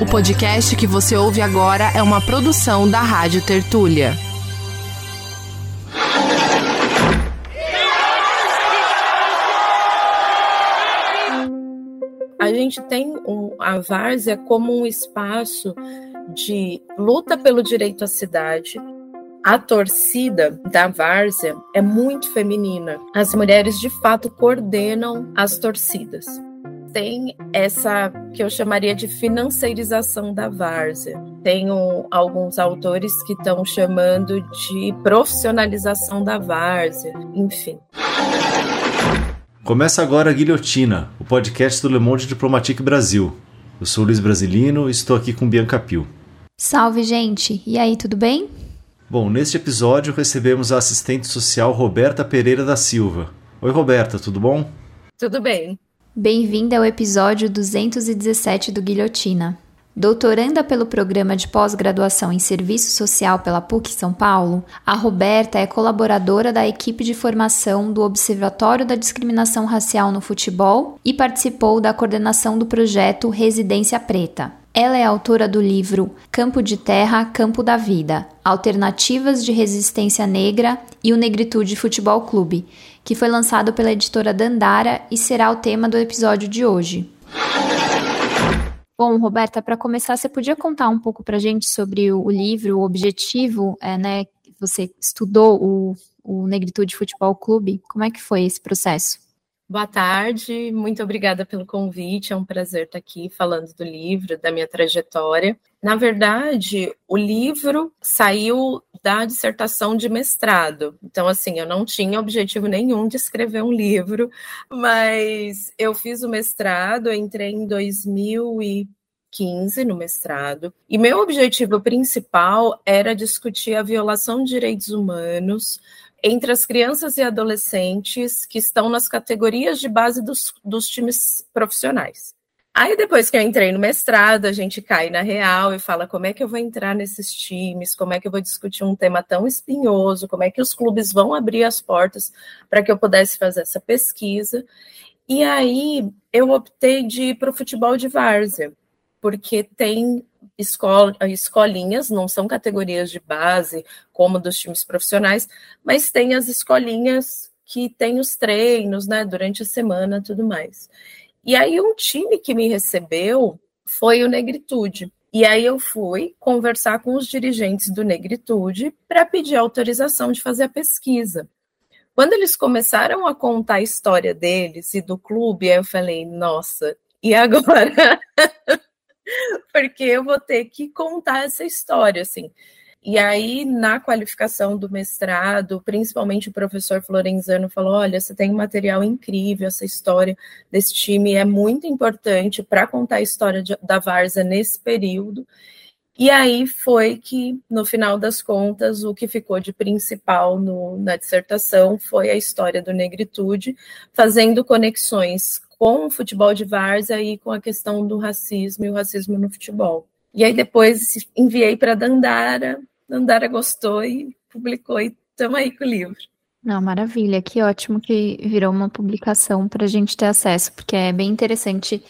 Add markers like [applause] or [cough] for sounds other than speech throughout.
O podcast que você ouve agora é uma produção da Rádio Tertúlia. A gente tem um, a várzea como um espaço de luta pelo direito à cidade, a torcida da várzea é muito feminina. As mulheres de fato coordenam as torcidas tem essa que eu chamaria de financeirização da várzea. Tenho alguns autores que estão chamando de profissionalização da várzea, enfim. Começa agora a Guilhotina, o podcast do Le Monde Diplomatique Brasil. Eu sou Luiz Brasilino e estou aqui com Bianca Pio. Salve, gente! E aí, tudo bem? Bom, neste episódio recebemos a assistente social Roberta Pereira da Silva. Oi, Roberta, tudo bom? Tudo bem. Bem-vinda ao episódio 217 do Guilhotina. Doutoranda pelo programa de pós-graduação em Serviço Social pela PUC São Paulo, a Roberta é colaboradora da equipe de formação do Observatório da Discriminação Racial no Futebol e participou da coordenação do projeto Residência Preta. Ela é autora do livro Campo de Terra, Campo da Vida: Alternativas de Resistência Negra e o Negritude Futebol Clube, que foi lançado pela editora Dandara e será o tema do episódio de hoje. Bom, Roberta, para começar, você podia contar um pouco para a gente sobre o, livro, o objetivo, é, né? Você estudou o, o Negritude Futebol Clube. Como é que foi esse processo? Boa tarde, muito obrigada pelo convite. É um prazer estar aqui falando do livro, da minha trajetória. Na verdade, o livro saiu da dissertação de mestrado. Então, assim, eu não tinha objetivo nenhum de escrever um livro, mas eu fiz o mestrado, entrei em 2015 no mestrado, e meu objetivo principal era discutir a violação de direitos humanos entre as crianças e adolescentes que estão nas categorias de base dos, dos times profissionais. Aí depois que eu entrei no mestrado, a gente cai na real e fala como é que eu vou entrar nesses times, como é que eu vou discutir um tema tão espinhoso, como é que os clubes vão abrir as portas para que eu pudesse fazer essa pesquisa. E aí eu optei de ir para o futebol de várzea, porque tem escola, escolinhas, não são categorias de base como dos times profissionais, mas tem as escolinhas que tem os treinos, né, durante a semana, tudo mais. E aí um time que me recebeu foi o Negritude. E aí eu fui conversar com os dirigentes do Negritude para pedir autorização de fazer a pesquisa. Quando eles começaram a contar a história deles e do clube, aí eu falei, nossa, e agora? [laughs] porque eu vou ter que contar essa história, assim. E aí, na qualificação do mestrado, principalmente o professor Florenzano falou: olha, você tem um material incrível, essa história desse time é muito importante para contar a história de, da Varsa nesse período. E aí foi que, no final das contas, o que ficou de principal no, na dissertação foi a história do negritude, fazendo conexões com o futebol de várzea e com a questão do racismo e o racismo no futebol. E aí depois enviei para Dandara, Dandara gostou e publicou e estamos aí com o livro. Não, maravilha, que ótimo que virou uma publicação para a gente ter acesso, porque é bem interessante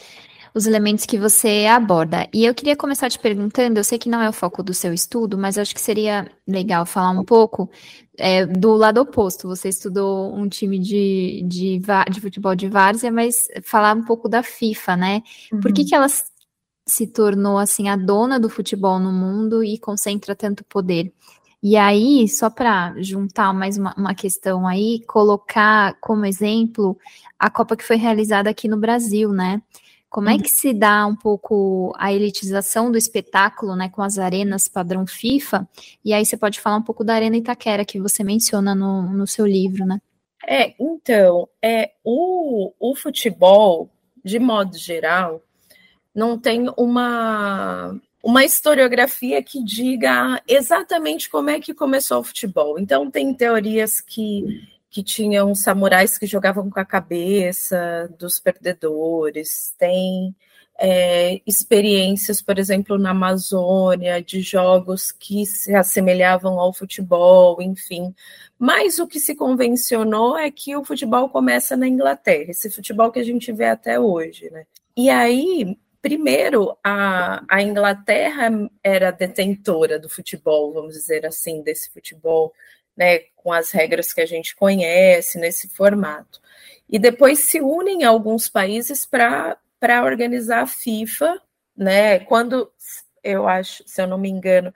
os elementos que você aborda. E eu queria começar te perguntando, eu sei que não é o foco do seu estudo, mas acho que seria legal falar um pouco é, do lado oposto. Você estudou um time de, de, de futebol de várzea, mas falar um pouco da FIFA, né? Uhum. Por que, uhum. que ela se tornou assim a dona do futebol no mundo e concentra tanto poder? E aí, só para juntar mais uma, uma, questão aí, colocar como exemplo a Copa que foi realizada aqui no Brasil, né? Como é uhum. que se dá um pouco a elitização do espetáculo, né, com as arenas padrão FIFA? E aí você pode falar um pouco da Arena Itaquera, que você menciona no, no seu livro, né? É, então, é, o, o futebol, de modo geral, não tem uma, uma historiografia que diga exatamente como é que começou o futebol. Então, tem teorias que que tinham samurais que jogavam com a cabeça dos perdedores, tem é, experiências, por exemplo, na Amazônia, de jogos que se assemelhavam ao futebol, enfim. Mas o que se convencionou é que o futebol começa na Inglaterra, esse futebol que a gente vê até hoje, né? E aí primeiro, a, a Inglaterra era detentora do futebol, vamos dizer assim, desse futebol, né, com as regras que a gente conhece, nesse formato. E depois se unem alguns países para organizar a FIFA, né? Quando eu acho, se eu não me engano,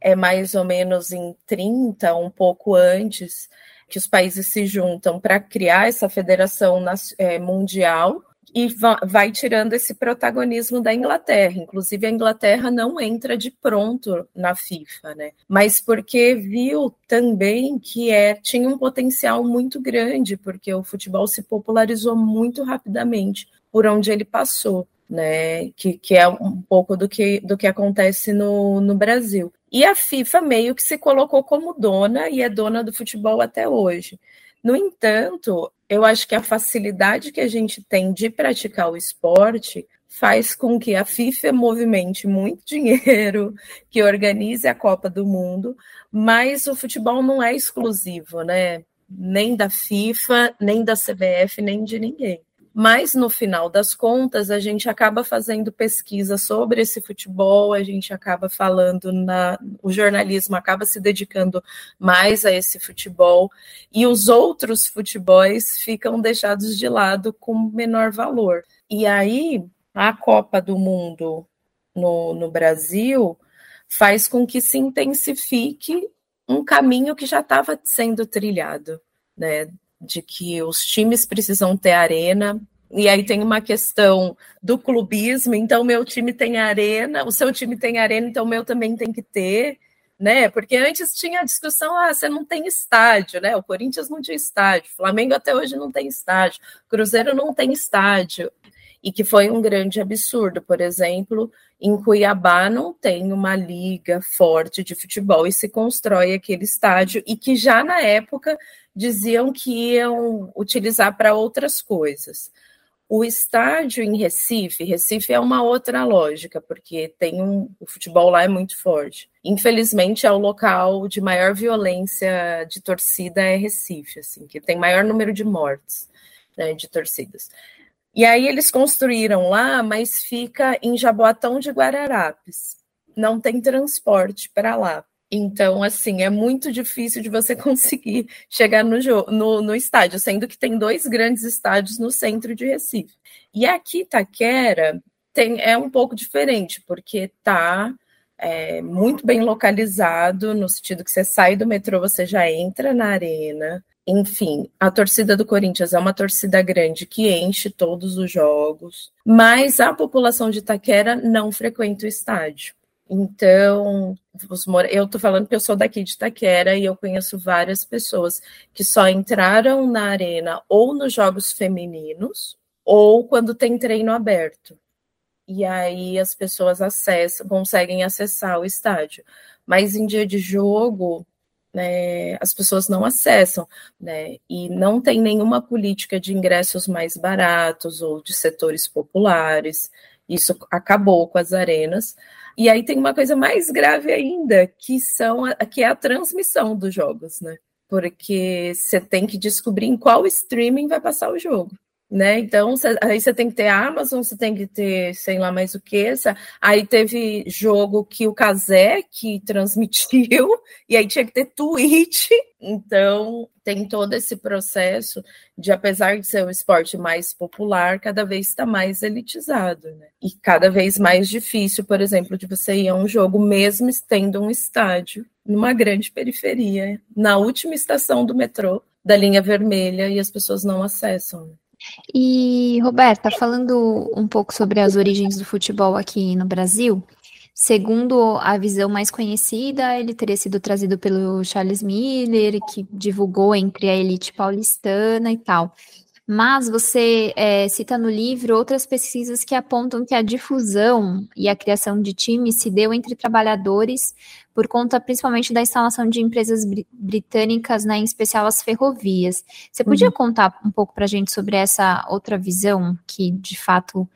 é mais ou menos em 30, um pouco antes, que os países se juntam para criar essa federação é, mundial e vai tirando esse protagonismo da Inglaterra. Inclusive, a Inglaterra não entra de pronto na FIFA, né? Mas porque viu também que é, tinha um potencial muito grande, porque o futebol se popularizou muito rapidamente por onde ele passou. Né, que, que é um pouco do que, do que acontece no, no Brasil. E a FIFA meio que se colocou como dona e é dona do futebol até hoje. No entanto, eu acho que a facilidade que a gente tem de praticar o esporte faz com que a FIFA movimente muito [laughs] dinheiro, que organize a Copa do Mundo, mas o futebol não é exclusivo, né? Nem da FIFA, nem da CBF, nem de ninguém. Mas no final das contas, a gente acaba fazendo pesquisa sobre esse futebol, a gente acaba falando na. O jornalismo acaba se dedicando mais a esse futebol, e os outros futebols ficam deixados de lado com menor valor. E aí, a Copa do Mundo no, no Brasil faz com que se intensifique um caminho que já estava sendo trilhado, né? De que os times precisam ter arena, e aí tem uma questão do clubismo, então meu time tem arena, o seu time tem arena, então o meu também tem que ter, né? Porque antes tinha a discussão, ah, você não tem estádio, né? O Corinthians não tinha estádio, Flamengo até hoje não tem estádio, Cruzeiro não tem estádio. E que foi um grande absurdo, por exemplo, em Cuiabá não tem uma liga forte de futebol e se constrói aquele estádio e que já na época diziam que iam utilizar para outras coisas. O estádio em Recife, Recife é uma outra lógica, porque tem um, o futebol lá é muito forte. Infelizmente é o local de maior violência de torcida é Recife, assim, que tem maior número de mortes né, de torcidas. E aí eles construíram lá, mas fica em Jaboatão de Guararapes. Não tem transporte para lá. Então, assim, é muito difícil de você [laughs] conseguir chegar no, no, no, estádio, sendo que tem dois grandes estádios no centro de Recife. E aqui, Taquera, tem, é um pouco diferente, porque tá é, muito bem localizado, no sentido que você sai do metrô, você já entra na arena. Enfim, a torcida do Corinthians é uma torcida grande que enche todos os jogos, mas a população de Taquera não frequenta o estádio. Então, eu estou falando que eu sou daqui de Itaquera e eu conheço várias pessoas que só entraram na arena ou nos jogos femininos ou quando tem treino aberto. E aí as pessoas acessam, conseguem acessar o estádio. Mas em dia de jogo, né, as pessoas não acessam, né, e não tem nenhuma política de ingressos mais baratos ou de setores populares. Isso acabou com as arenas. E aí tem uma coisa mais grave ainda, que são a, que é a transmissão dos jogos, né? Porque você tem que descobrir em qual streaming vai passar o jogo né? Então, cê, aí você tem que ter Amazon, você tem que ter, sei lá mais o que. Aí teve jogo que o Casé que transmitiu, [laughs] e aí tinha que ter Twitch. Então, tem todo esse processo de, apesar de ser o esporte mais popular, cada vez está mais elitizado, né? E cada vez mais difícil, por exemplo, de você ir a um jogo, mesmo tendo um estádio numa grande periferia, na última estação do metrô da linha vermelha, e as pessoas não acessam. E, Roberta, falando um pouco sobre as origens do futebol aqui no Brasil, segundo a visão mais conhecida, ele teria sido trazido pelo Charles Miller, que divulgou entre a elite paulistana e tal. Mas você é, cita no livro outras pesquisas que apontam que a difusão e a criação de times se deu entre trabalhadores por conta principalmente da instalação de empresas britânicas, né, em especial as ferrovias. Você podia uhum. contar um pouco para a gente sobre essa outra visão que, de fato,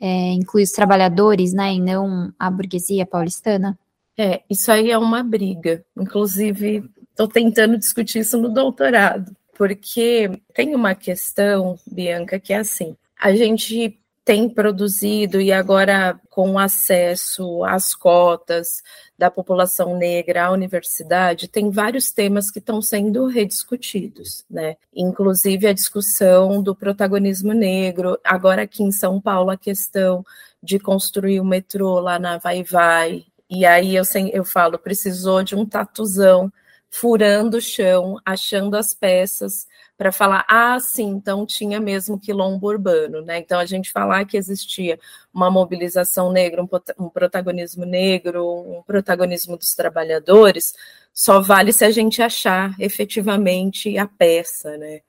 é, inclui os trabalhadores, né, e não a burguesia paulistana? É, isso aí é uma briga. Inclusive, estou tentando discutir isso no doutorado porque tem uma questão, Bianca, que é assim: a gente tem produzido e agora com acesso às cotas da população negra à universidade, tem vários temas que estão sendo rediscutidos, né? Inclusive a discussão do protagonismo negro, agora aqui em São Paulo a questão de construir o metrô lá na Vai Vai, e aí eu, eu falo, precisou de um tatuzão furando o chão, achando as peças para falar, ah, sim, então tinha mesmo quilombo urbano, né? Então a gente falar que existia uma mobilização negra, um, um protagonismo negro, um protagonismo dos trabalhadores, só vale se a gente achar efetivamente a peça, né?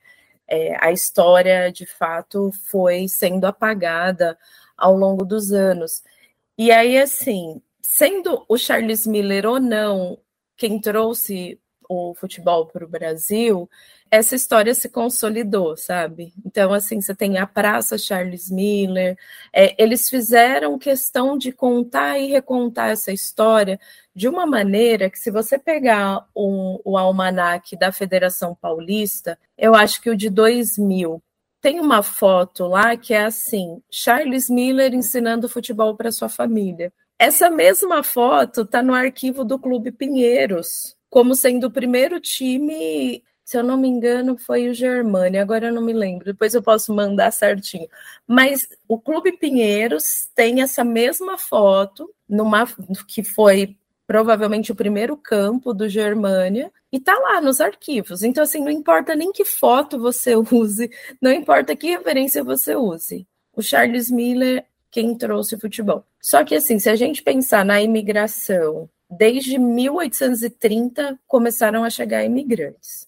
É, a história, de fato, foi sendo apagada ao longo dos anos. E aí, assim, sendo o Charles Miller ou não quem trouxe o futebol para o Brasil, essa história se consolidou, sabe? Então, assim, você tem a Praça Charles Miller, é, eles fizeram questão de contar e recontar essa história de uma maneira que, se você pegar um, o almanaque da Federação Paulista, eu acho que o de 2000, tem uma foto lá que é assim: Charles Miller ensinando futebol para sua família. Essa mesma foto está no arquivo do Clube Pinheiros como sendo o primeiro time, se eu não me engano, foi o Germânia, agora eu não me lembro, depois eu posso mandar certinho. Mas o Clube Pinheiros tem essa mesma foto, numa que foi provavelmente o primeiro campo do Germânia, e tá lá nos arquivos. Então, assim, não importa nem que foto você [laughs] use, não importa que referência você use. O Charles Miller, quem trouxe o futebol. Só que, assim, se a gente pensar na imigração desde 1830 começaram a chegar imigrantes.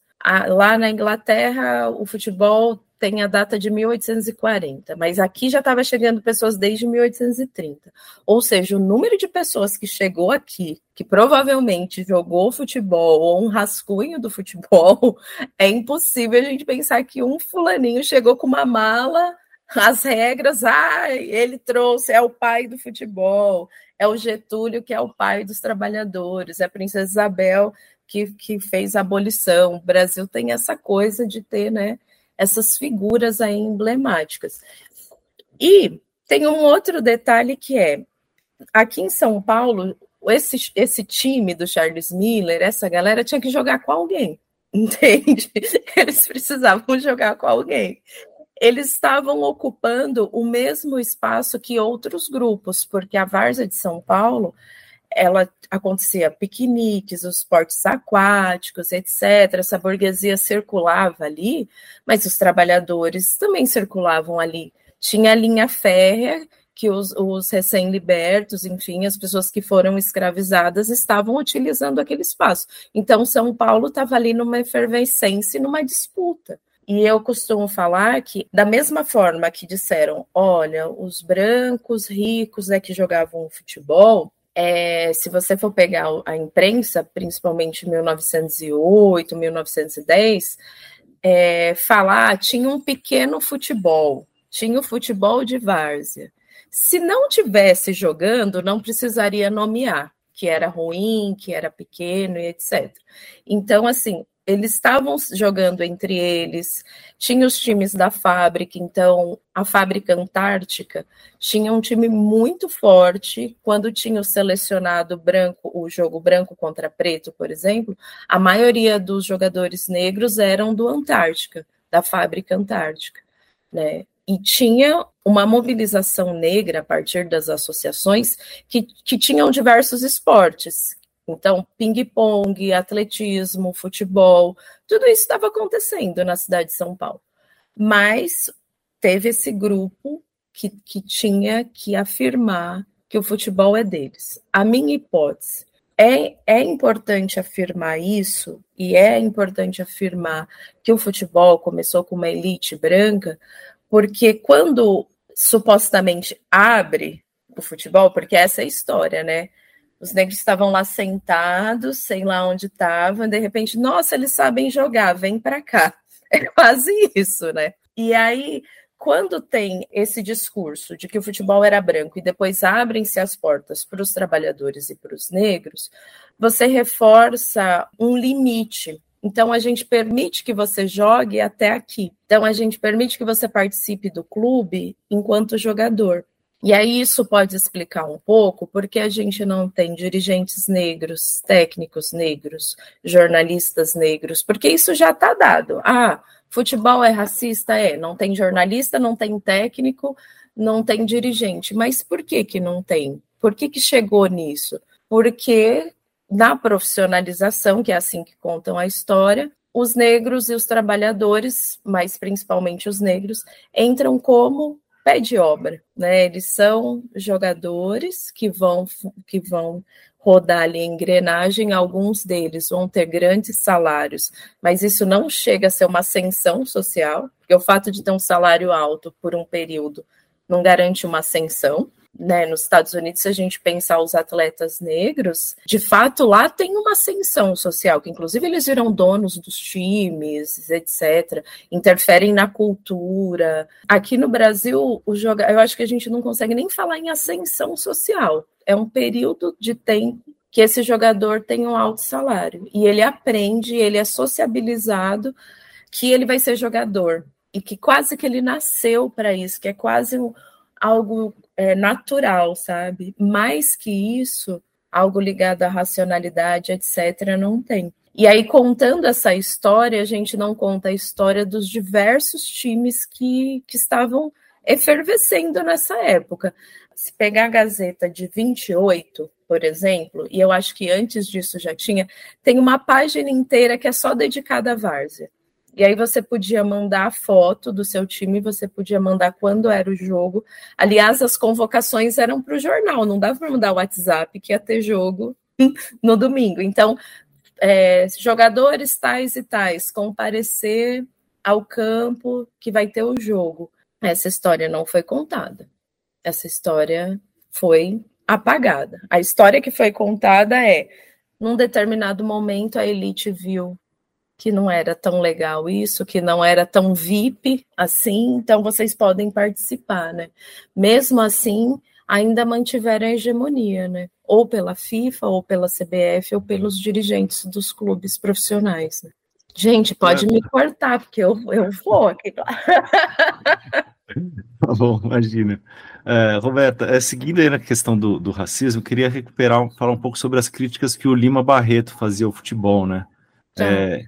Lá na Inglaterra, o futebol tem a data de 1840, mas aqui já estava chegando pessoas desde 1830. Ou seja, o número de pessoas que chegou aqui, que provavelmente jogou futebol ou um rascunho do futebol, [laughs] é impossível a gente pensar que um fulaninho chegou com uma mala, as regras, ah, ele trouxe, é o pai do futebol, é o Getúlio, que é o pai dos trabalhadores, é a princesa Isabel, que, que fez a abolição. O Brasil tem essa coisa de ter né, essas figuras aí emblemáticas. E tem um outro detalhe que é, aqui em São Paulo, esse, esse time do Charles Miller, essa galera tinha que jogar com alguém, [laughs] entende? Eles precisavam jogar com alguém eles estavam ocupando o mesmo espaço que outros grupos, porque a Várzea de São Paulo, ela acontecia piqueniques, os esportes aquáticos, etc. Essa burguesia circulava ali, mas os trabalhadores também circulavam ali. Tinha a linha férrea que os, os recém-libertos, enfim, as pessoas que foram escravizadas estavam utilizando aquele espaço. Então, São Paulo estava ali numa efervescência, numa disputa. E eu costumo falar que, da mesma forma que disseram, olha, os brancos ricos é que jogavam futebol, é, se você for pegar a imprensa, principalmente 1908, 1910, é, falar tinha um pequeno futebol, tinha o futebol de várzea. Se não tivesse jogando, não precisaria nomear que era ruim, que era pequeno e etc. Então, assim, eles estavam jogando entre eles, tinha os times da fábrica, então a fábrica Antártica tinha um time muito forte. Quando tinha o selecionado branco, o jogo branco contra preto, por exemplo, a maioria dos jogadores negros eram do Antártica, da fábrica Antártica, né? E tinha uma mobilização negra a partir das associações que, que tinham diversos esportes, então, ping-pong, atletismo, futebol, tudo isso estava acontecendo na cidade de São Paulo. Mas teve esse grupo que, que tinha que afirmar que o futebol é deles. A minha hipótese é, é importante afirmar isso, e é importante afirmar que o futebol começou com uma elite branca, porque quando supostamente abre o futebol, porque essa é a história, né? Os negros estavam lá sentados, sei lá onde estavam, de repente, nossa, eles sabem jogar, vem para cá. [laughs] É quase isso, né? E aí, quando tem esse discurso de que o futebol era branco e depois abrem-se as portas para os trabalhadores e para os negros, você reforça um limite Então a gente permite que você jogue até aqui. Então a gente permite que você participe do clube enquanto jogador. E aí isso pode explicar um pouco porque a gente não tem dirigentes negros, técnicos negros, jornalistas negros, porque isso já está dado. Ah, futebol é racista? É, não tem jornalista, não tem técnico, não tem dirigente. Mas por que que não tem? Por que que chegou nisso? Porque na profissionalização, que é assim que contam a história, os negros e os trabalhadores, mas principalmente os negros, entram como pé de obra, né? Eles são jogadores que vão que vão rodar ali em engrenagem, alguns deles vão ter grandes salários, mas isso não chega a ser uma ascensão social, porque o fato de ter um salário alto por um período não garante uma ascensão, né, nos Estados Unidos, se a gente pensar os atletas negros, de fato lá tem uma ascensão social, que inclusive eles viram donos dos times, etc., interferem na cultura. Aqui no Brasil, o joga... eu acho que a gente não consegue nem falar em ascensão social. É um período de tempo que esse jogador tem um alto salário e ele aprende, ele é sociabilizado que ele vai ser jogador e que quase que ele nasceu para isso, que é quase um, algo é, natural, sabe? Mais que isso, algo ligado à racionalidade, etc., não tem. E aí, contando essa história, a gente não conta a história dos diversos times que, que estavam efervescendo nessa época. Se pegar a Gazeta de 28, por exemplo, e eu acho que antes disso já tinha, tem uma página inteira que é só dedicada à várzea. E aí você podia mandar a foto do seu time, você podia mandar quando era o jogo. Aliás, as convocações eram para o jornal, não dava para mandar o WhatsApp que ia ter jogo [laughs] no domingo. Então, é, jogadores tais e tais comparecer ao campo que vai ter o jogo. Essa história não foi contada. Essa história foi apagada. A história que foi contada é: num determinado momento a elite viu que não era tão legal isso, que não era tão VIP assim, então vocês podem participar, né? Mesmo assim, ainda mantiveram a hegemonia, né? Ou pela FIFA, ou pela CBF, ou pelos dirigentes dos clubes profissionais. Né? Gente, pode é. me cortar, porque eu, eu vou aqui. [laughs] Tá bom, imagina. É, Roberta, é, seguindo aí na questão do, do racismo, queria recuperar, falar um pouco sobre as críticas que o Lima Barreto fazia ao futebol, né? É,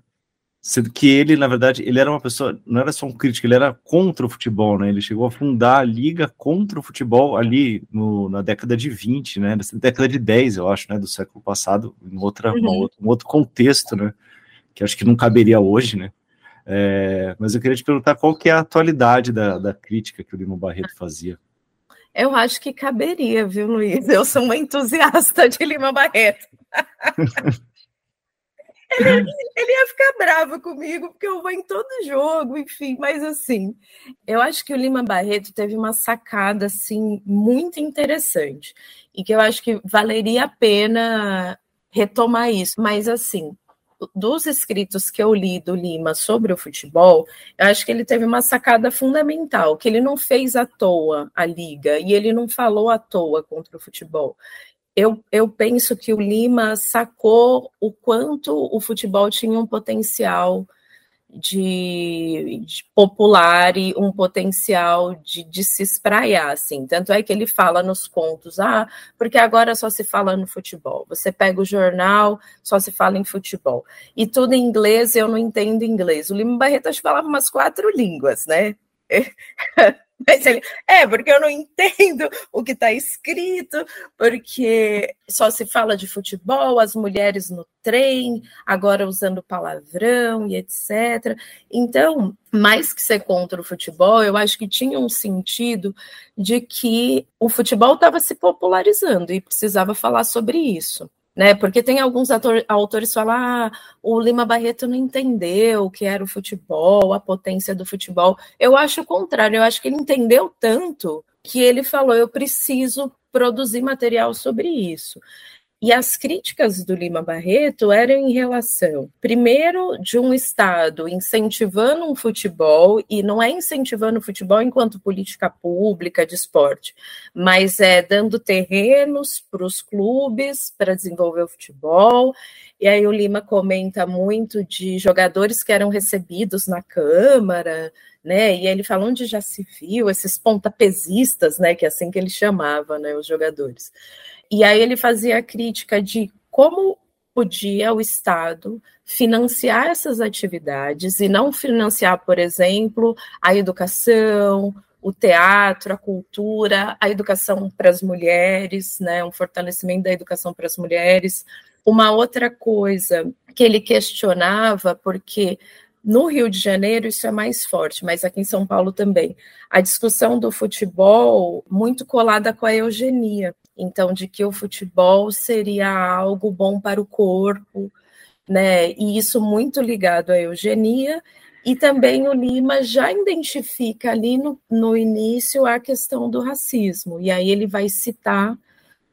Sendo que ele, na verdade, ele era uma pessoa, não era só um crítico, ele era contra o futebol, né? Ele chegou a fundar a Liga contra o Futebol ali no, na década de 20, né? Na década de 10, eu acho, né? Do século passado, em outra, uhum. outro, um outro contexto, né? Que acho que não caberia hoje, né? É, mas eu queria te perguntar qual que é a atualidade da, da crítica que o Lima Barreto fazia. Eu acho que caberia, viu, Luiz? Eu sou uma entusiasta de Lima Barreto. [laughs] Ele, ele, ia ficar bravo comigo, porque eu vou em todo jogo, enfim, mas assim, eu acho que o Lima Barreto teve uma sacada assim muito interessante e que eu acho que valeria a pena retomar isso, mas assim, dos escritos que eu li do Lima sobre o futebol, eu acho que ele teve uma sacada fundamental, que ele não fez à toa a liga e ele não falou à toa contra o futebol eu, eu penso que o Lima sacou o quanto o futebol tinha um potencial de, de, popular e um potencial de, de, se espraiar, assim. Tanto é que ele fala nos contos, ah, porque agora só se fala no futebol. Você pega o jornal, só se fala em futebol. E tudo em inglês, eu não entendo inglês. O Lima que falava umas quatro línguas, né? [laughs] Mas ele, é, porque eu não entendo o que está escrito, porque só se fala de futebol, as mulheres no trem, agora usando palavrão e etc. Então, mais que ser contra o futebol, eu acho que tinha um sentido de que o futebol estava se popularizando e precisava falar sobre isso né? Porque tem alguns ator, autores que falam, ah, o Lima Barreto não entendeu o que era o futebol, a potência do futebol. Eu acho o contrário, eu acho que ele entendeu tanto que ele falou, eu preciso produzir material sobre isso. E as críticas do Lima Barreto eram em relação, primeiro, de um Estado incentivando um futebol, e não é incentivando o futebol enquanto política pública de esporte, mas é dando terrenos para os clubes para desenvolver o futebol. E aí o Lima comenta muito de jogadores que eram recebidos na Câmara, né? E ele fala onde já se viu esses pontapesistas, né? Que é assim que ele chamava, né? Os jogadores. E aí ele fazia a crítica de como podia o Estado financiar essas atividades e não financiar, por exemplo, a educação, o teatro, a cultura, a educação para as mulheres, né, um fortalecimento da educação para as mulheres. Uma outra coisa que ele questionava, porque no Rio de Janeiro isso é mais forte, mas aqui em São Paulo também. A discussão do futebol muito colada com a eugenia. Então, de que o futebol seria algo bom para o corpo, né? E isso muito ligado à eugenia. E também o Lima já identifica ali no, no início a questão do racismo. E aí ele vai citar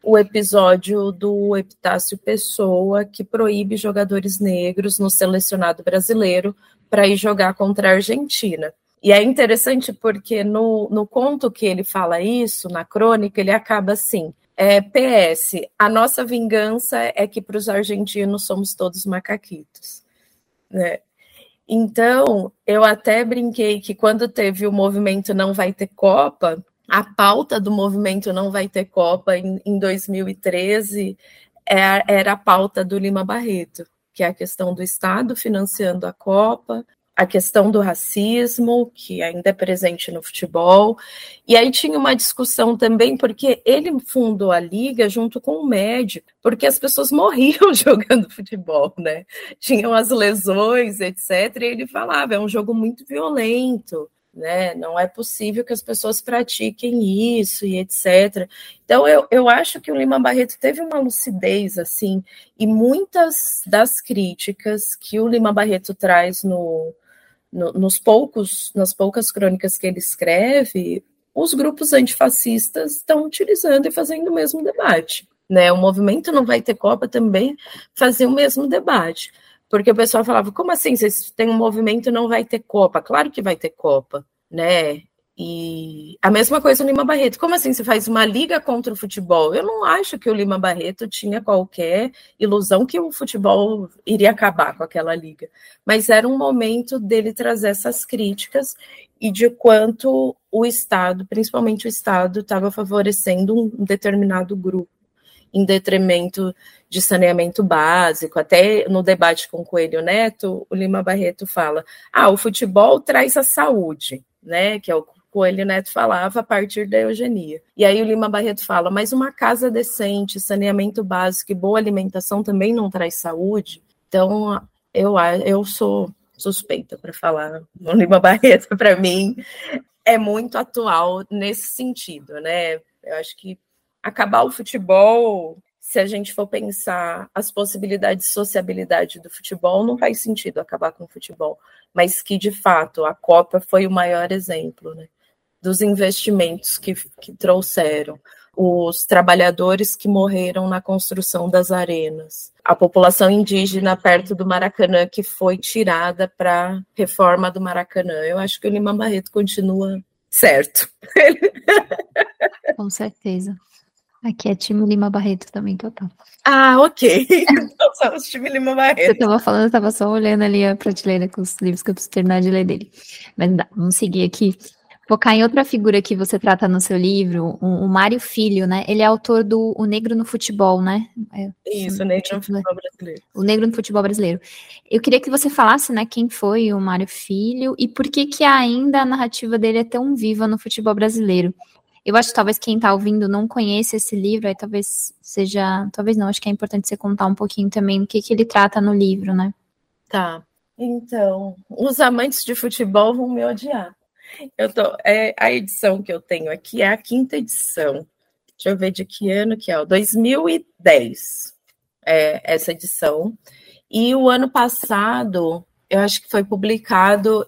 o episódio do Epitácio Pessoa, que proíbe jogadores negros no selecionado brasileiro para ir jogar contra a Argentina. E é interessante porque no, no conto que ele fala isso, na crônica, ele acaba assim: é, PS, a nossa vingança é que para os argentinos somos todos macaquitos. Né? Então, eu até brinquei que quando teve o movimento Não Vai Ter Copa, a pauta do movimento Não Vai Ter Copa em, em 2013 era, era a pauta do Lima Barreto que é a questão do Estado financiando a Copa, a questão do racismo, que ainda é presente no futebol. E aí tinha uma discussão também, porque ele fundou a liga junto com o médico, porque as pessoas [laughs] morriam jogando futebol, né? Tinham as lesões, etc. E ele falava: é um jogo muito violento né? Não é possível que as pessoas pratiquem isso e etc. Então, eu, eu acho que o Lima Barreto teve uma lucidez, assim, e muitas das críticas que o Lima Barreto traz no, no, nos poucos, nas poucas crônicas que ele escreve, os grupos antifascistas estão utilizando e fazendo o mesmo debate. Né? O movimento não vai ter Copa também fazer o mesmo debate. Porque o pessoal falava, como assim? Vocês têm um movimento não vai ter Copa? Claro que vai ter Copa, né? E a mesma coisa o Lima Barreto. Como assim você faz uma liga contra o futebol? Eu não acho que o Lima Barreto tinha qualquer ilusão que o futebol iria acabar com aquela liga. Mas era um momento dele trazer essas críticas e de quanto o Estado, principalmente o Estado, estava favorecendo um determinado grupo em detrimento de saneamento básico. Até no debate com o Coelho Neto, o Lima Barreto fala: ah, o futebol traz a saúde, né? Que é o Coelho Neto falava a partir da eugenia. E aí o Lima Barreto fala: mas uma casa decente, saneamento básico e boa alimentação também não traz saúde. Então, eu, eu sou suspeita para falar. O Lima Barreto, para mim, é muito atual nesse sentido, né? Eu acho que acabar o futebol, se a gente for pensar as possibilidades de sociabilidade do futebol, não faz sentido acabar com o futebol. Mas que, de fato, a Copa foi o maior exemplo né, dos investimentos que, que trouxeram. Os trabalhadores que morreram na construção das arenas, a população indígena perto do Maracanã que foi tirada para reforma do Maracanã. Eu acho que o Lima Barreto continua certo. [laughs] Com certeza. Aqui é time Lima Barreto também que eu tô. Ah, ok. Então somos time Lima Barreto. Você tava falando, eu tava só olhando ali a prateleira com os livros que eu preciso terminar de ler dele. Mas dá, vamos seguir aqui. Focar em outra figura que você trata no seu livro, o, o Mário Filho, né? Ele é autor do O Negro no Futebol, né? É, Isso, o Negro no Futebol Brasileiro. O Negro no Futebol Brasileiro. Eu queria que você falasse, né, quem foi o Mário Filho e por que que ainda a narrativa dele é tão viva no futebol brasileiro. Eu acho que talvez quem está ouvindo não conheça esse livro, aí talvez seja. Talvez não, acho que é importante você contar um pouquinho também o que, que ele trata no livro, né? Tá. Então, os amantes de futebol vão me odiar. Eu tô, é, a edição que eu tenho aqui é a quinta edição. Deixa eu ver de que ano que é, o 2010. É essa edição. E o ano passado, eu acho que foi publicado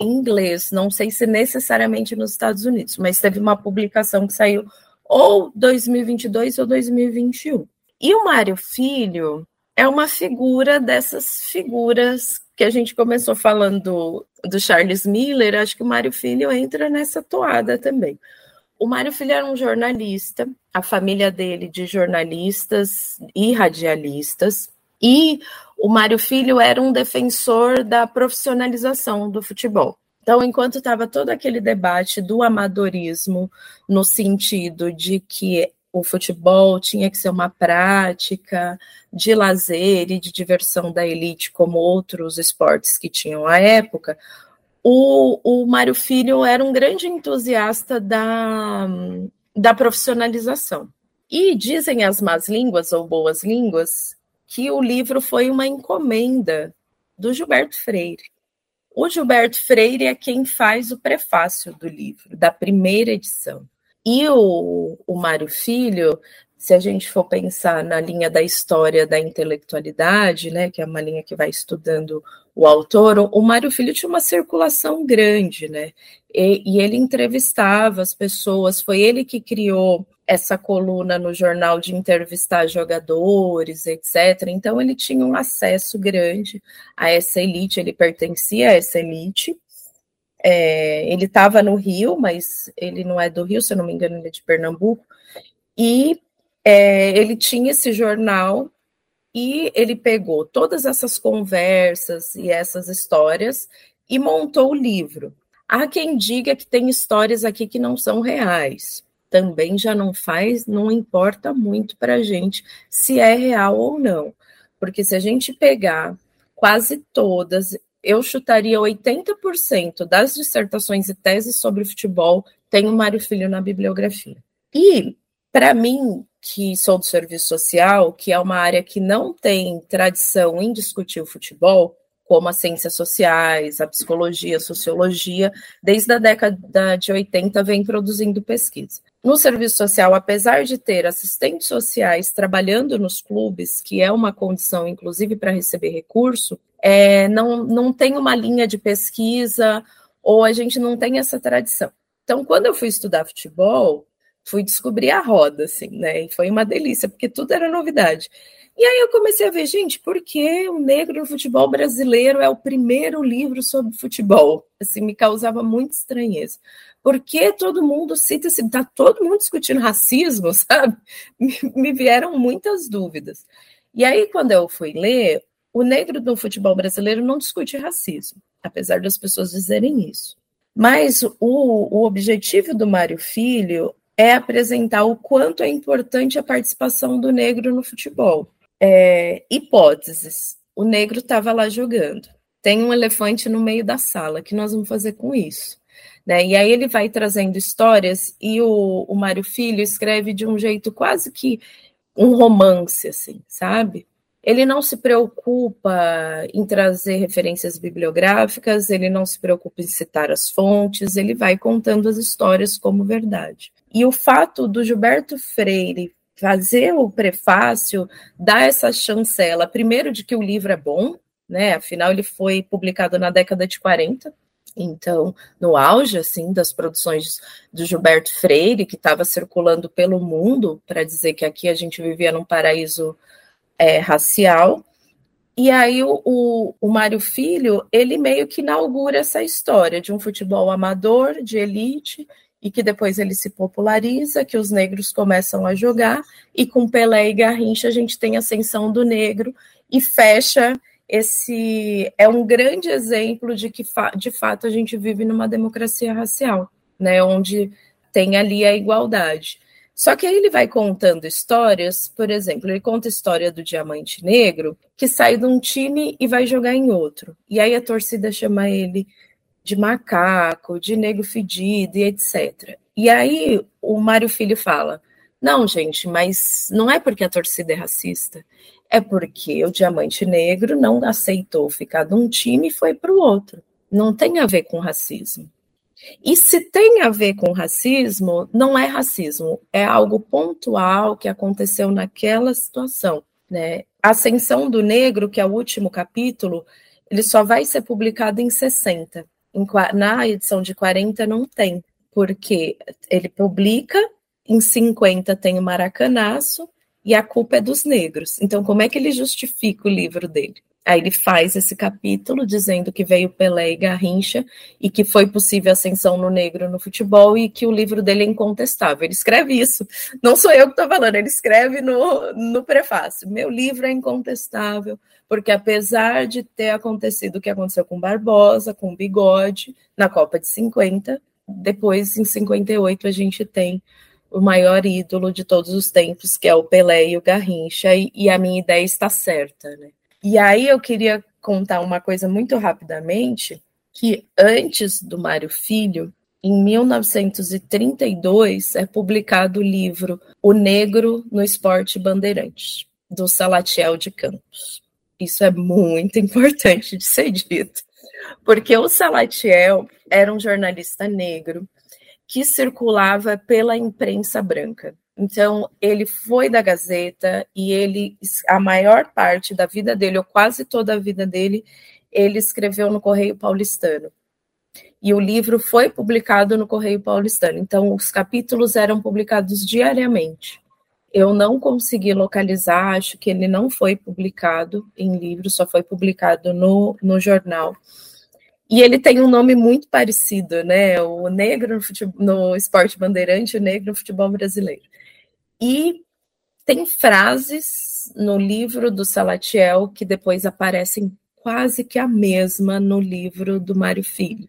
em inglês, não sei se necessariamente nos Estados Unidos, mas teve uma publicação que saiu ou 2022 ou 2021. E o Mário Filho é uma figura dessas figuras que a gente começou falando do Charles Miller, acho que o Mário Filho entra nessa toada também. O Mário Filho era um jornalista, a família dele de jornalistas e radialistas, e o Mário Filho era um defensor da profissionalização do futebol. Então, enquanto estava todo aquele debate do amadorismo, no sentido de que o futebol tinha que ser uma prática de lazer e de diversão da elite, como outros esportes que tinham à época, o, o Mário Filho era um grande entusiasta da, da profissionalização. E dizem as más línguas ou boas línguas que o livro foi uma encomenda do Gilberto Freire. O Gilberto Freire é quem faz o prefácio do livro, da primeira edição. E o, o Mário Filho, se a gente for pensar na linha da história da intelectualidade, né, que é uma linha que vai estudando o autor, o Mário Filho tinha uma circulação grande, né? E, e, ele entrevistava as pessoas, foi ele que criou essa coluna no jornal de entrevistar jogadores, etc. Então ele tinha um acesso grande a essa elite, ele pertencia a essa elite, é, ele estava no Rio, mas ele não é do Rio, se eu não me engano, ele é de Pernambuco. E é, ele tinha esse jornal e ele pegou todas essas conversas e essas histórias e montou o livro. Há quem diga que tem histórias aqui que não são reais. Também já não faz, não importa muito para a gente se é real ou não. Porque se a gente pegar quase todas eu chutaria 80% das dissertações e teses sobre futebol tem o Mário Filho na bibliografia. E, para mim, que sou do serviço social, que é uma área que não tem tradição em discutir o futebol, como as ciências sociais, a psicologia, a sociologia, desde a década de 80 vem produzindo pesquisa. No serviço social, apesar de ter assistentes sociais trabalhando nos clubes, que é uma condição, inclusive, para receber recurso, é, não, não tem uma linha de pesquisa ou a gente não tem essa tradição. Então, quando eu fui estudar futebol, fui descobrir a roda, assim, né? E foi uma delícia, porque tudo era novidade. E aí eu comecei a ver, gente, por que o negro no futebol brasileiro é o primeiro livro sobre futebol? Assim, me causava muita estranheza. Por que todo mundo cita, assim, tá todo mundo discutindo racismo, [laughs] sabe? Me vieram muitas dúvidas. E aí, quando eu fui ler, o negro no futebol brasileiro não discute racismo, apesar das pessoas dizerem isso. Mas o, o objetivo do Mário Filho é apresentar o quanto é importante a participação do negro no futebol. É, hipóteses: o negro estava lá jogando. Tem um elefante no meio da sala. Que nós vamos fazer com isso? Né? E aí ele vai trazendo histórias e o, o Mário Filho escreve de um jeito quase que um romance, assim, sabe? Ele não se preocupa em trazer referências bibliográficas, ele não se preocupa em citar as fontes, ele vai contando as histórias como verdade. E o fato do Gilberto Freire fazer o prefácio dá essa chancela, primeiro, de que o livro é bom, né? Afinal, ele foi publicado na década de 40, então, no auge assim das produções do Gilberto Freire, que estava circulando pelo mundo para dizer que aqui a gente vivia num paraíso é, racial. E aí o, o, o Mário Filho, ele meio que inaugura essa história de um futebol amador, de elite, e que depois ele se populariza, que os negros começam a jogar, e com Pelé e Garrincha a gente tem a ascensão do negro, e fecha esse... é um grande exemplo de que, de fato, a gente vive numa democracia racial, né, onde tem ali a igualdade. Só que aí ele vai contando histórias, por exemplo, ele conta a história do Diamante Negro, que sai de um time e vai jogar em outro. E aí a torcida chama ele de macaco, de negro fedido e etc. E aí o Mário Filho fala: não, gente, mas não é porque a torcida é racista, é porque o Diamante Negro não aceitou ficar de um time e foi para o outro. Não tem a ver com racismo. E se tem a ver com racismo, não é racismo, é algo pontual que aconteceu naquela situação. Né? A Ascensão do Negro, que é o último capítulo, ele só vai ser publicado em 60. Em, na edição de 40 não tem, porque ele publica, em 50 tem o Maracanaço, e a culpa é dos negros. Então, como é que ele justifica o livro dele? Aí ele faz esse capítulo dizendo que veio Pelé e Garrincha e que foi possível ascensão no negro no futebol e que o livro dele é incontestável. Ele escreve isso. Não sou eu que estou falando, ele escreve no, no prefácio. Meu livro é incontestável, porque apesar de ter acontecido o que aconteceu com Barbosa, com Bigode, na Copa de 50, depois em 58 a gente tem o maior ídolo de todos os tempos, que é o Pelé e o Garrincha, e, e a minha ideia está certa, né? E aí eu queria contar uma coisa muito rapidamente, que antes do Mário Filho, em 1932, é publicado o livro O Negro no Esporte Bandeirante, do Salatiel de Campos. Isso é muito importante de ser dito, porque o Salatiel era um jornalista negro que circulava pela imprensa branca. Então, ele foi da Gazeta e ele, a maior parte da vida dele, ou quase toda a vida dele, ele escreveu no Correio Paulistano. E o livro foi publicado no Correio Paulistano. Então, os capítulos eram publicados diariamente. Eu não consegui localizar, acho que ele não foi publicado em livro, só foi publicado no, no jornal. E ele tem um nome muito parecido, né? O negro no, futebol, no esporte bandeirante, o negro no futebol brasileiro. E tem frases no livro do Salatiel que depois aparecem quase que a mesma no livro do Mário Filho.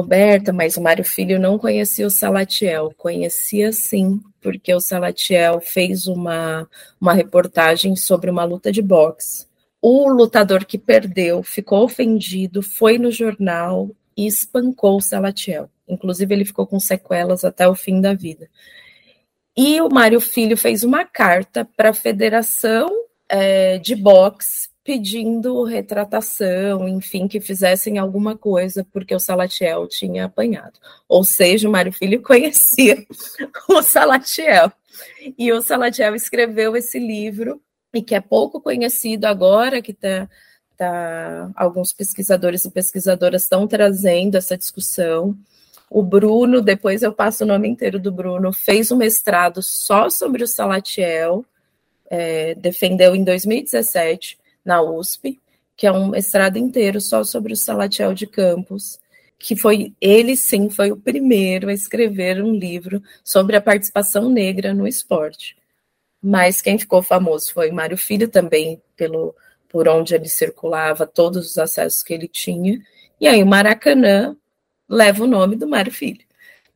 Roberta, mas o Mário Filho não conhecia o Salatiel, conhecia sim, porque o Salatiel fez uma, uma reportagem sobre uma luta de boxe. O lutador que perdeu ficou ofendido, foi no jornal e espancou o Salatiel. Inclusive, ele ficou com sequelas até o fim da vida. E o Mário Filho fez uma carta para a Federação é, de Boxe pedindo retratação, enfim, que fizessem alguma coisa, porque o Salatiel tinha apanhado. Ou seja, o Mário Filho [laughs] conhecia o Salatiel. E o Salatiel escreveu esse livro, e que é pouco conhecido agora, que está. Tá, alguns pesquisadores e pesquisadoras estão trazendo essa discussão. O Bruno, depois eu passo o nome inteiro do Bruno, fez um mestrado só sobre o Salatiel, é, defendeu em 2017 na USP, que é um mestrado inteiro só sobre o Salatiel de Campos, que foi ele sim foi o primeiro a escrever um livro sobre a participação negra no esporte. Mas quem ficou famoso foi Mário Filho também pelo por onde ele circulava, todos os acessos que ele tinha. E aí o Maracanã leva o nome do Mário Filho.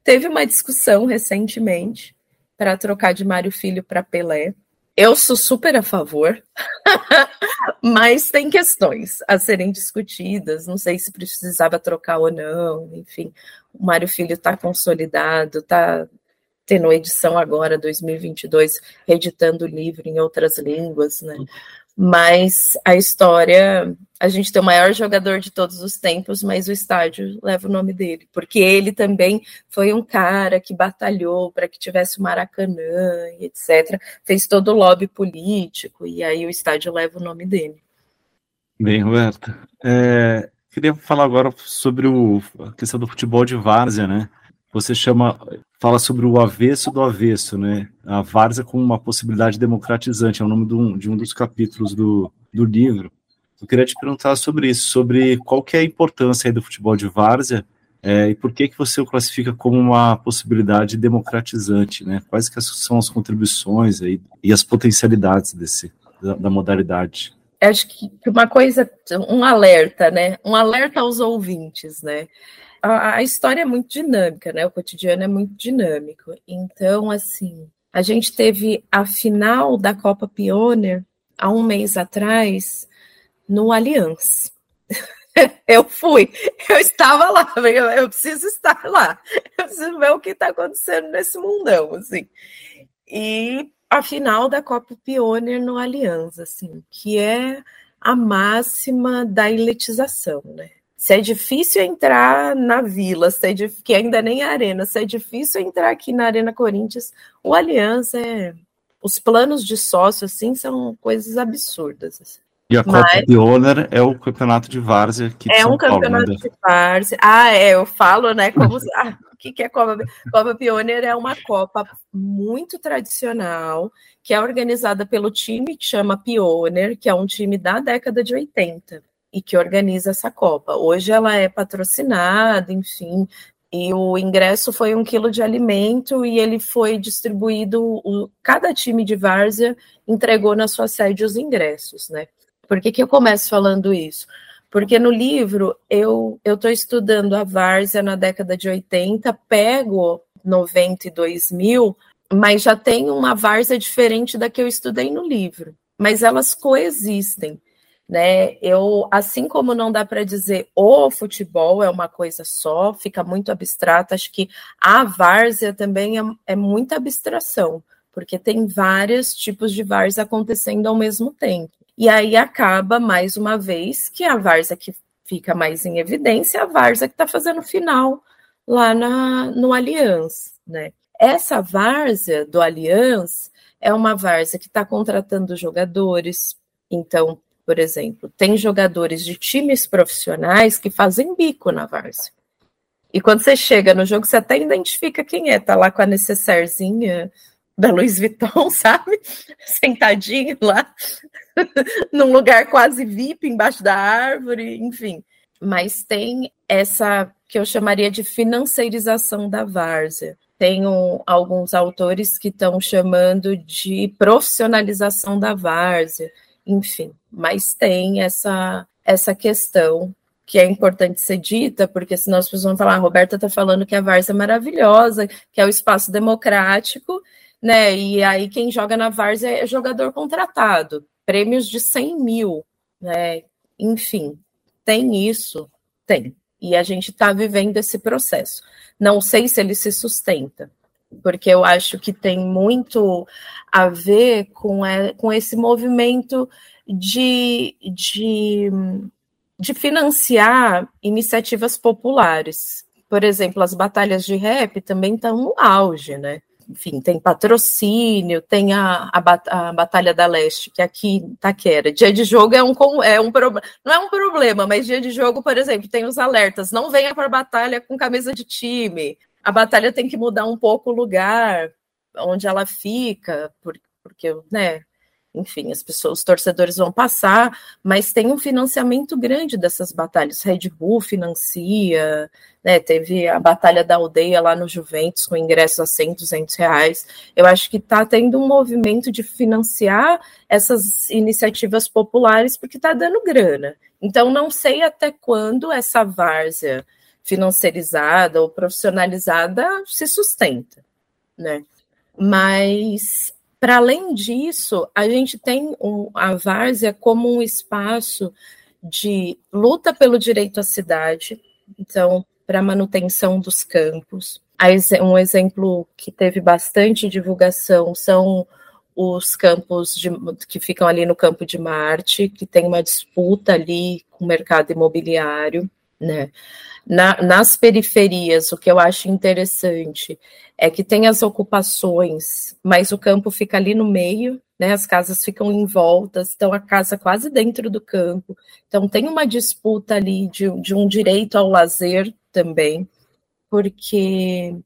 Teve uma discussão recentemente para trocar de Mário Filho para Pelé. Eu sou super a favor, [laughs] mas tem questões a serem discutidas. Não sei se precisava trocar ou não. Enfim, o Mário Filho está consolidado, está tendo edição agora, 2022, reeditando o livro em outras línguas, né? Mas a história, a gente tem o maior jogador de todos os tempos, mas o estádio leva o nome dele, porque ele também foi um cara que batalhou para que tivesse o Maracanã etc. Fez todo o lobby político, e aí o estádio leva o nome dele. Bem, Roberta. É, queria falar agora sobre o, a questão do futebol de várzea, né? Você chama, fala sobre o avesso do avesso, né? A várzea como uma possibilidade democratizante, é o nome de um, de um dos capítulos do, do livro. Eu queria te perguntar sobre isso, sobre qual que é a importância do futebol de várzea é, e por que que você o classifica como uma possibilidade democratizante, né? Quais que são as contribuições aí e as potencialidades desse da, da modalidade? Acho que uma coisa, um alerta, né? Um alerta aos ouvintes, né? A, a história é muito dinâmica, né? O cotidiano é muito dinâmico. Então, assim, a gente teve a final da Copa Pioneer há um mês atrás no Allianz. [laughs] eu fui, eu estava lá, eu, preciso estar lá, eu preciso ver o que está acontecendo nesse mundão, assim. E a final da Copa Pioneer no Allianz, assim, que é a máxima da elitização, né? Se é difícil entrar na Vila, se é que ainda nem é arena, se é difícil entrar aqui na Arena Corinthians, o Aliança é. Os planos de sócio, assim, são coisas absurdas. Assim. E a Copa Mas... Pioneer é o campeonato de várzea aqui de É um campeonato Paulo, de várzea. Ah, é, eu falo, né, como... ah, o que, que é Copa Copa Pioneer? É uma Copa muito tradicional, que é organizada pelo time que chama Pioneer, que é um time da década de 80 e que organiza essa Copa. Hoje ela é patrocinada, enfim, e o ingresso foi um quilo de alimento e ele foi distribuído. Cada time de várzea entregou na sua sede os ingressos, né? Por que, que eu começo falando isso? Porque no livro eu estou estudando a várzea na década de 80, pego 92 mil, mas já tem uma várzea diferente da que eu estudei no livro. Mas elas coexistem. Né? Eu, assim como não dá para dizer o futebol é uma coisa só, fica muito abstrato, acho que a várzea também é, é muita abstração, porque tem vários tipos de várzea acontecendo ao mesmo tempo. E aí acaba, mais uma vez, que a Varsa que fica mais em evidência é a Varsa que está fazendo final lá na, no Allianz, né? Essa várzea do Allianz é uma várzea que está contratando jogadores. Então, por exemplo, tem jogadores de times profissionais que fazem bico na várzea. E quando você chega no jogo, você até identifica quem é. Tá lá com a necessairezinha da Louis [laughs] Vuitton, sabe? Sentadinho lá, [laughs] num lugar quase VIP, embaixo da árvore, enfim. Mas tem essa que eu chamaria de financeirização da várzea. Tem alguns autores que estão chamando de profissionalização da várzea, enfim. Mas tem essa, essa questão que é importante ser dita, porque senão as pessoas vão falar, a ah, Roberta está falando que a várzea é maravilhosa, que é o espaço democrático, né? E aí quem joga na Várzea é jogador contratado, prêmios de 100 mil, né? Enfim, tem isso? Tem. E a gente está vivendo esse processo. Não sei se ele se sustenta, porque eu acho que tem muito a ver com, é, com esse movimento de, de, de financiar iniciativas populares. Por exemplo, as batalhas de rap também estão no auge, né? enfim, tem patrocínio, tem a, a, a, Batalha da Leste, que aqui em Taquera. Dia de jogo é um, é um problema, não é um problema, mas dia de jogo, por exemplo, tem os alertas, não venha para batalha com camisa de time, a batalha tem que mudar um pouco o lugar onde ela fica, porque, né, enfim, as pessoas, os torcedores vão passar, mas tem um financiamento grande dessas batalhas. Red Bull financia, né? Teve a batalha da aldeia lá no Juventus com ingressos a 100, 200 reais. Eu acho que está tendo um movimento de financiar essas iniciativas populares porque está dando grana. Então, não sei até quando essa várzea financiarizada ou profissionalizada se sustenta, né? Mas para além disso, a gente tem um, a várzea como um espaço de luta pelo direito à cidade, então, para manutenção dos campos. Um exemplo que teve bastante divulgação são os campos de, que ficam ali no campo de Marte, que tem uma disputa ali com o mercado imobiliário, né? Na, nas periferias, o que eu acho interessante é que tem as ocupações, mas o campo fica ali no meio, né? As casas ficam em volta, então a casa quase dentro do campo. Então tem uma disputa ali de, de um direito ao lazer também, porque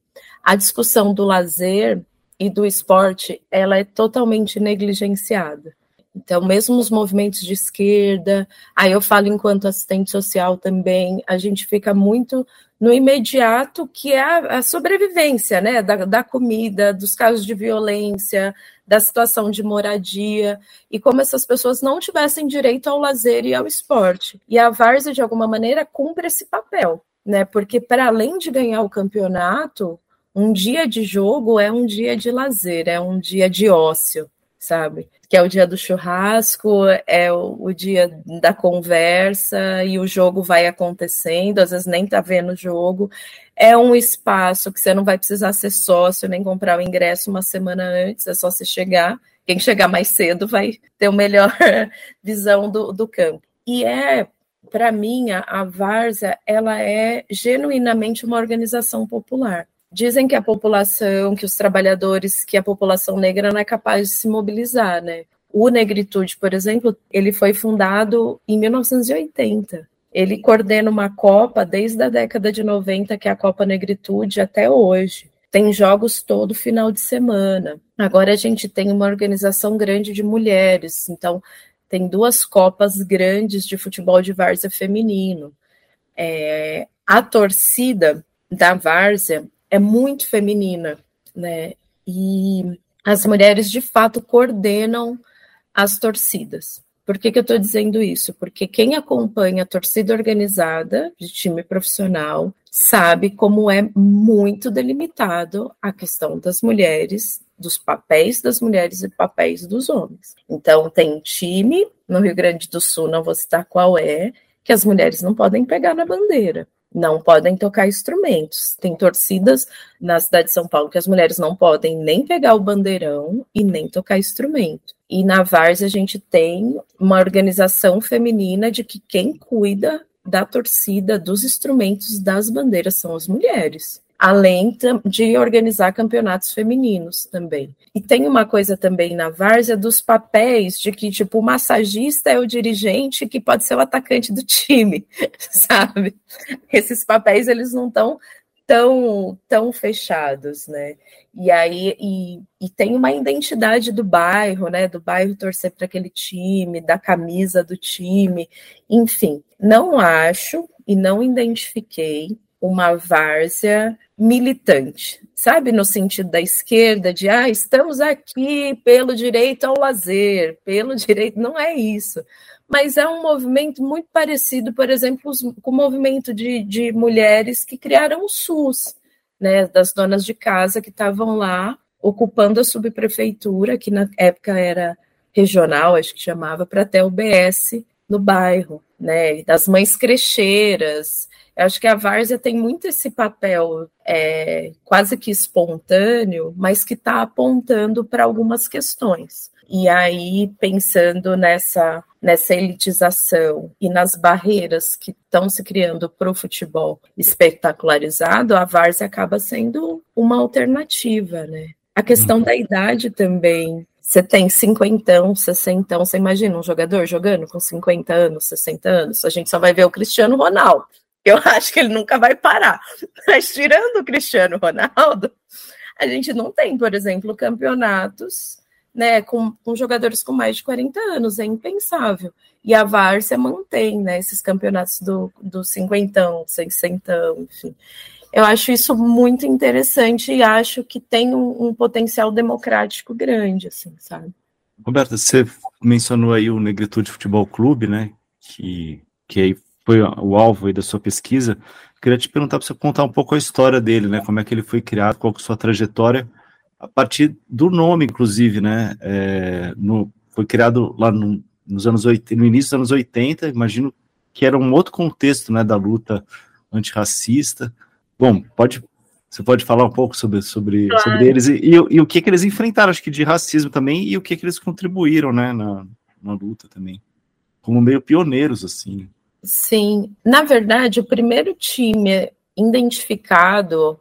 a discussão do lazer e do esporte ela é totalmente negligenciada. Então, mesmo os movimentos de esquerda, aí eu falo enquanto assistente social também, a gente fica muito no imediato, que é a, a sobrevivência, né? Da, da, comida, dos casos de violência, da situação de moradia, e como essas pessoas não tivessem direito ao lazer e ao esporte. E a Várzea, de alguma maneira, cumpre esse papel, né? Porque, para além de ganhar o campeonato, um dia de jogo é um dia de lazer, é um dia de ócio sabe? Que é o dia do churrasco, é o, o, dia da conversa e o jogo vai acontecendo, às vezes nem tá vendo o jogo. É um espaço que você não vai precisar ser sócio nem comprar o ingresso uma semana antes, é só você chegar. Quem chegar mais cedo vai ter uma melhor [laughs] visão do, do campo. E é, para mim, a, a Varsa, ela é genuinamente uma organização popular dizem que a população, que os trabalhadores, que a população negra não é capaz de se mobilizar, né? O Negritude, por exemplo, ele foi fundado em 1980. Ele coordena uma Copa desde a década de 90, que é a Copa Negritude, até hoje. Tem jogos todo final de semana. Agora a gente tem uma organização grande de mulheres, então tem duas copas grandes de futebol de várzea feminino. É, a torcida da várzea é muito feminina, né? E as mulheres de fato coordenam as torcidas. Por que, que eu estou dizendo isso? Porque quem acompanha a torcida organizada de time profissional sabe como é muito delimitado a questão das mulheres, dos papéis das mulheres e papéis dos homens. Então, tem time no Rio Grande do Sul, não vou citar qual é, que as mulheres não podem pegar na bandeira não podem tocar instrumentos. Tem torcidas na cidade de São Paulo que as mulheres não podem nem pegar o bandeirão e nem tocar instrumento. E na Vars a gente tem uma organização feminina de que quem cuida da torcida, dos instrumentos, das bandeiras são as mulheres além de organizar campeonatos femininos também. E tem uma coisa também na várzea dos papéis de que, tipo, o massagista é o dirigente que pode ser o atacante do time, [laughs] sabe? Esses papéis, eles não estão tão, tão fechados, né? E aí e, e tem uma identidade do bairro, né? Do bairro torcer para aquele time, da camisa do time, enfim. Não acho e não identifiquei uma várzea militante, sabe, no sentido da esquerda, de ah, estamos aqui pelo direito ao lazer, pelo [laughs] direito, não é isso. Mas é um movimento muito parecido, por exemplo, com o movimento de, de mulheres que criaram o SUS, né, das donas de casa que estavam lá ocupando a subprefeitura, que na época era regional, acho que chamava, para até o BS no bairro, né, das mães crecheiras, eu acho que a várzea tem muito esse papel é, quase que espontâneo, mas que está apontando para algumas questões. E aí, pensando nessa, nessa elitização e nas barreiras que estão se criando para o futebol espetacularizado, a várzea acaba sendo uma alternativa, né? A questão da idade também. Você tem 50, 60, você imagina um jogador jogando com 50 anos, 60 anos, a gente só vai ver o Cristiano Ronaldo. Eu [laughs] acho que ele nunca vai parar. Mas tirando o Cristiano Ronaldo, a gente não tem, por exemplo, campeonatos né, com, com, jogadores com mais de 40 anos, é impensável. E a Várzea mantém né, esses campeonatos do, do cinquentão, seiscentão, enfim. Eu acho isso muito interessante e acho que tem um, um potencial democrático grande, assim, sabe? Roberta, você mencionou aí o Negritude Futebol Clube, né? Que, que aí foi o alvo da sua pesquisa, queria te perguntar para você contar um pouco a história dele, né? Como é que ele foi criado, qual é a sua trajetória, a partir do nome, inclusive, né? É, no, foi criado lá no, nos anos 80, no início dos anos 80, imagino que era um outro contexto, né, da luta antirracista. Bom, pode você pode falar um pouco sobre, sobre, claro. sobre eles e, e, e, o que, que eles enfrentaram, acho que de racismo também, e o que, que eles contribuíram, né, na, na luta também, como meio pioneiros, assim. Sim, na verdade, o primeiro time identificado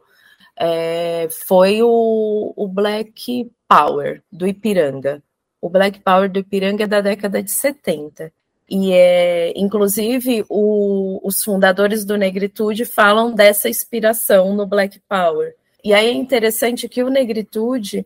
é, foi o, o, Black Power do Ipiranga. O Black Power do Ipiranga é da década de 70. E é, inclusive, o, os fundadores do Negritude falam dessa inspiração no Black Power. E aí é interessante que o Negritude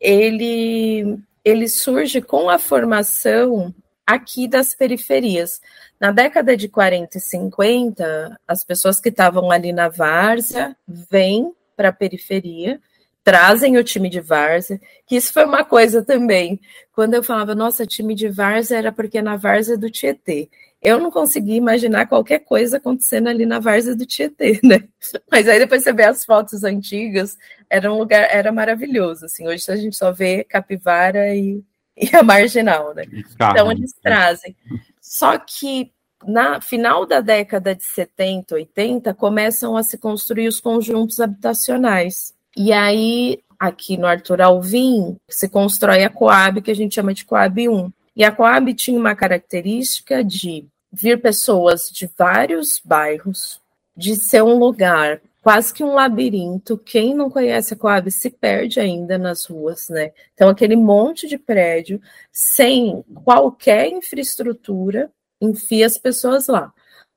ele, ele surge com a formação aqui das periferias. Na década de 40 e 50, as pessoas que estavam ali na várzea vêm para a periferia, trazem o time de várzea, que isso foi uma coisa também. Quando eu falava, nossa, time de várzea era porque na várzea do Tietê. Eu não conseguia imaginar qualquer coisa acontecendo ali na várzea do Tietê, [laughs] né? Mas aí depois você vê as fotos antigas, era um lugar, era maravilhoso, assim. Hoje a gente só vê capivara e [laughs] e a marginal, né? Então eles né? trazem. Só que na final da década de 70, 80, começam a se construir os conjuntos habitacionais. E aí, aqui no Arthur Alvim, se constrói a Coab, que a gente chama de Coab 1. E a Coab tinha uma característica de vir pessoas de vários bairros, de ser um lugar quase que um labirinto. Quem não conhece a Coab se perde ainda nas ruas, né? Então, aquele monte de prédio, sem qualquer infraestrutura, enfia as pessoas lá.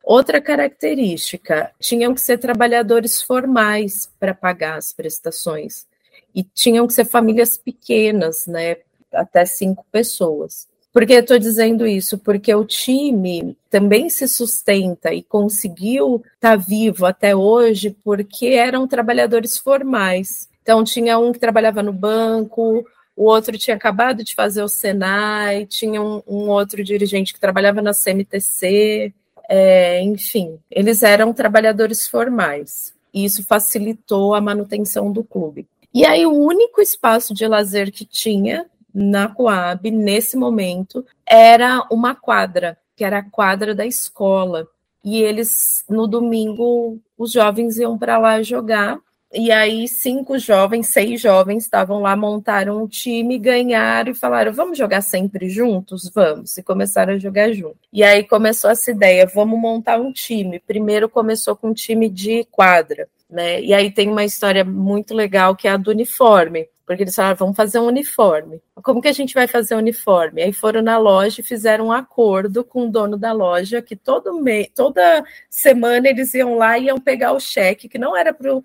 Outra característica, tinham que ser trabalhadores formais para pagar as prestações. E tinham que ser famílias pequenas, né? Até cinco pessoas. Por que eu estou dizendo isso? Porque o time também se sustenta e conseguiu estar tá vivo até hoje porque eram trabalhadores formais. Então, tinha um que trabalhava no banco, o outro tinha acabado de fazer o Senai, tinha um, um outro dirigente que trabalhava na CMTC, é, enfim, eles eram trabalhadores formais. E isso facilitou a manutenção do clube. E aí, o único espaço de lazer que tinha na Coab, nesse momento, era uma quadra, que era a quadra da escola. E eles, no domingo, os jovens iam para lá jogar. E aí, cinco jovens, seis jovens estavam lá, montaram um time, ganharam e falaram: vamos jogar sempre juntos? Vamos. E começaram a jogar junto. E aí começou essa ideia: vamos montar um time. Primeiro começou com um time de quadra. Né? E aí tem uma história muito legal que é a do uniforme porque eles falaram, vamos fazer um uniforme. Como que a gente vai fazer um uniforme? Aí foram na loja e fizeram um acordo com o dono da loja que todo mês, toda semana eles iam lá e iam pegar o cheque, que não era para o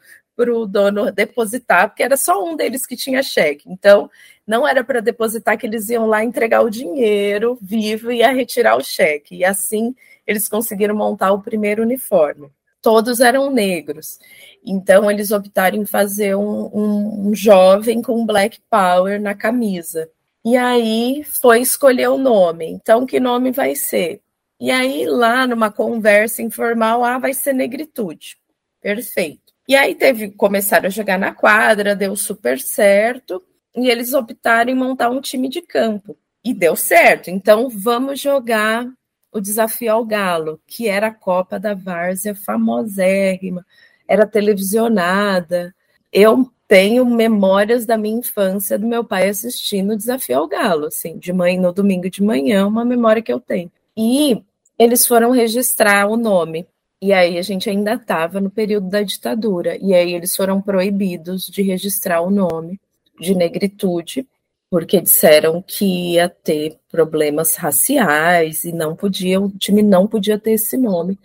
dono depositar, porque era só um deles que tinha cheque. Então, não era para depositar que eles iam lá entregar o dinheiro vivo e ia retirar o cheque. E assim eles conseguiram montar o primeiro uniforme. Todos eram negros. Então, eles optaram em fazer um, um, um jovem com Black Power na camisa. E aí foi escolher o nome. Então, que nome vai ser? E aí, lá numa conversa informal, ah, vai ser negritude. Perfeito. E aí teve, começaram a jogar na quadra, deu super certo, e eles optaram em montar um time de campo. E deu certo. Então, vamos jogar o desafio ao Galo, que era a Copa da Várzea famosérrima, era televisionada. Eu tenho memórias da minha infância do meu pai assistindo o Desafio ao Galo, assim, de manhã no domingo de manhã, uma memória que eu tenho. E eles foram registrar o nome. E aí a gente ainda estava no período da ditadura. E aí eles foram proibidos de registrar o nome de negritude, porque disseram que ia ter problemas raciais e não podia, o time não podia ter esse nome.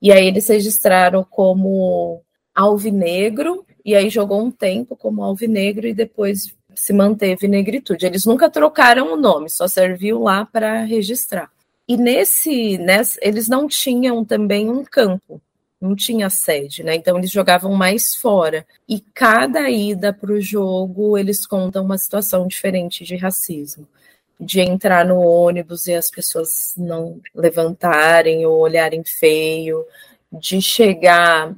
E aí eles registraram como alvinegro, e aí jogou um tempo como alvinegro e depois se manteve negritude. Eles nunca trocaram o nome, só serviu lá para registrar. E nesse, nesse, eles não tinham também um campo, não tinha sede, né? Então eles jogavam mais fora. E cada ida para o jogo eles contam uma situação diferente de racismo. De entrar no ônibus e as pessoas não levantarem ou olharem feio, de chegar,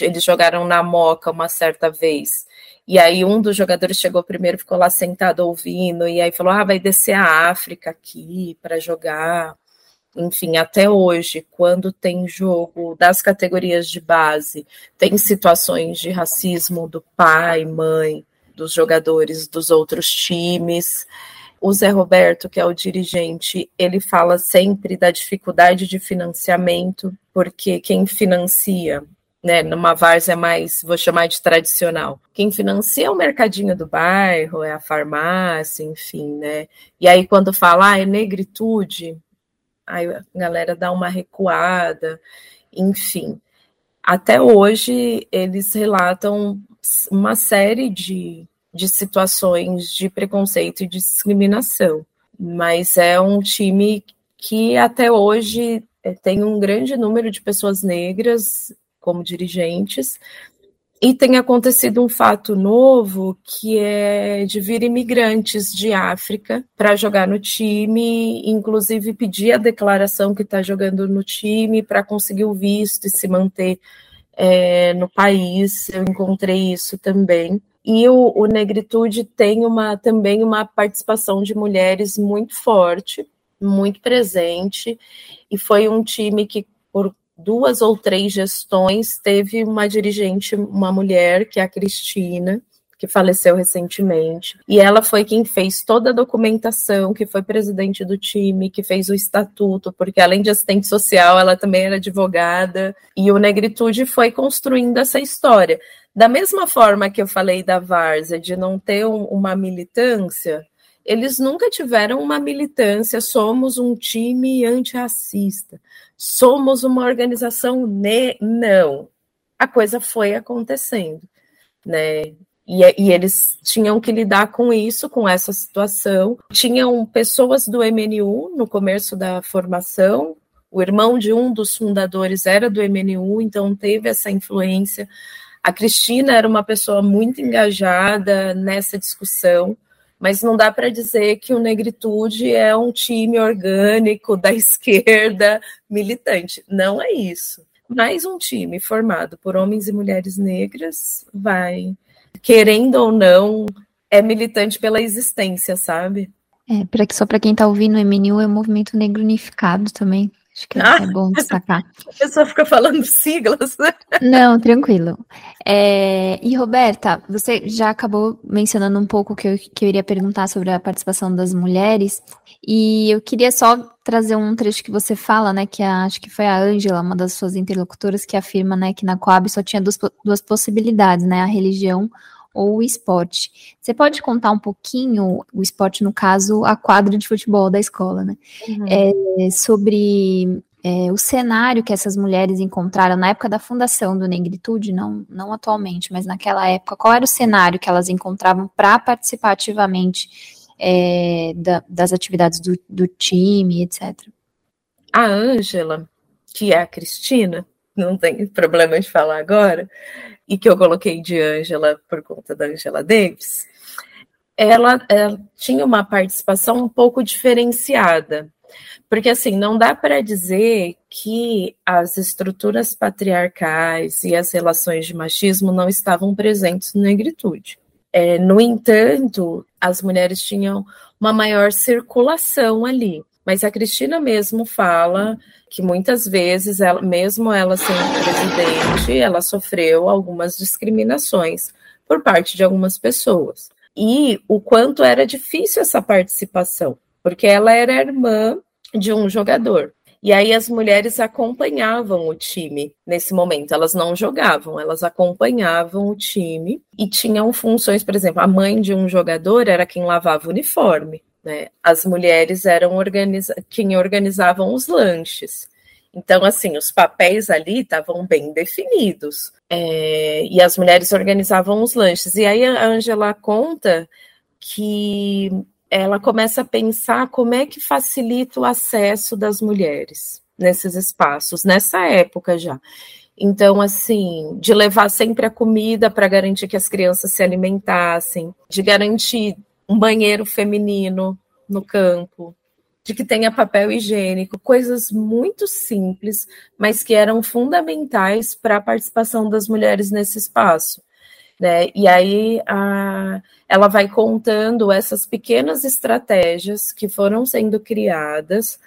eles jogaram na Moca uma certa vez, e aí um dos jogadores chegou primeiro, ficou lá sentado ouvindo, e aí falou: ah, vai descer a África aqui para jogar. Enfim, até hoje, quando tem jogo das categorias de base, tem situações de racismo do pai, mãe, dos jogadores dos outros times. O Zé Roberto, que é o dirigente, ele fala sempre da dificuldade de financiamento, porque quem financia, né, numa várzea mais, vou chamar de tradicional, quem financia é o mercadinho do bairro, é a farmácia, enfim, né? E aí quando fala, ah, é negritude, aí a galera dá uma recuada, enfim. Até hoje eles relatam uma série de de situações de preconceito e discriminação. Mas é um time que até hoje eh, tem um grande número de pessoas negras como dirigentes. E tem acontecido um fato novo que é de vir imigrantes de África para jogar no time, inclusive pedir a declaração que está jogando no time para conseguir o visto e se manter é, no país. Eu encontrei isso também. E o, o Negritude tem uma, também uma participação de mulheres muito forte, muito presente, e foi um time que, duas ou três gestões, teve uma dirigente, uma mulher, que é a Cristina, que faleceu recentemente. E ela foi quem fez toda a documentação, que foi presidente do time, que fez o estatuto, porque além de assistente social, ela também era advogada. E o Negritude foi construindo essa história. Da mesma forma que eu falei da Várzea, de não ter um, uma militância, eles nunca tiveram uma militância, somos um time antirracista, somos uma organização ne... não. A coisa foi acontecendo, né? E, e, eles tinham que lidar com isso, com essa situação. Tinham pessoas do MNU no começo da formação. O irmão de um dos fundadores era do MNU, então teve essa influência. A Cristina era uma pessoa muito engajada nessa discussão mas não dá para dizer que o Negritude é um time orgânico da [laughs] esquerda militante. Não é isso. Mais um time formado por homens e mulheres negras vai, querendo ou não, é militante pela existência, sabe? É, pra, só para quem está ouvindo, o MNU é o Movimento Negro Unificado também. Acho que ah, é bom destacar. [laughs] A pessoa fica falando siglas, né? [laughs] Não, tranquilo. É, e Roberta, você já acabou mencionando um pouco que eu, que eu iria perguntar sobre a participação das mulheres, e eu queria só trazer um trecho que você fala, né, que a, acho que foi a Ângela, uma das suas interlocutoras, que afirma, né, que na Coab só tinha duas, duas possibilidades, né, a religião ou o esporte. Você pode contar um pouquinho, o esporte, no caso, a quadra de futebol da escola, né? Uhum. É, sobre é, o cenário que essas mulheres encontraram na época da fundação do Negritude, não, não atualmente, mas naquela época, qual era o cenário que elas encontravam para participar ativamente é, da, das atividades do, do time, etc. A Ângela, que é a Cristina, não tem problema de falar agora, e que eu coloquei de Ângela por conta da Angela Davis, ela, ela tinha uma participação um pouco diferenciada. Porque, assim, não dá para dizer que as estruturas patriarcais e as relações de machismo não estavam presentes na negritude. É, no entanto, as mulheres tinham uma maior circulação ali. Mas a Cristina mesmo fala que muitas vezes, ela, mesmo ela sendo presidente, ela sofreu algumas discriminações por parte de algumas pessoas. E o quanto era difícil essa participação, porque ela era irmã de um jogador. E aí as mulheres acompanhavam o time nesse momento. Elas não jogavam, elas acompanhavam o time e tinham funções, por exemplo, a mãe de um jogador era quem lavava o uniforme. Né? As mulheres eram organiza quem organizavam os lanches. Então, assim, os papéis ali estavam bem definidos. É, e as mulheres organizavam os lanches. E aí a Angela conta que ela começa a pensar como é que facilita o acesso das mulheres nesses espaços, nessa época já. Então, assim, de levar sempre a comida para garantir que as crianças se alimentassem, de garantir um banheiro feminino no campo, de que tenha papel higiênico, coisas muito simples, mas que eram fundamentais para a participação das mulheres nesse espaço. Né? E aí a, ela vai contando essas pequenas estratégias que foram sendo criadas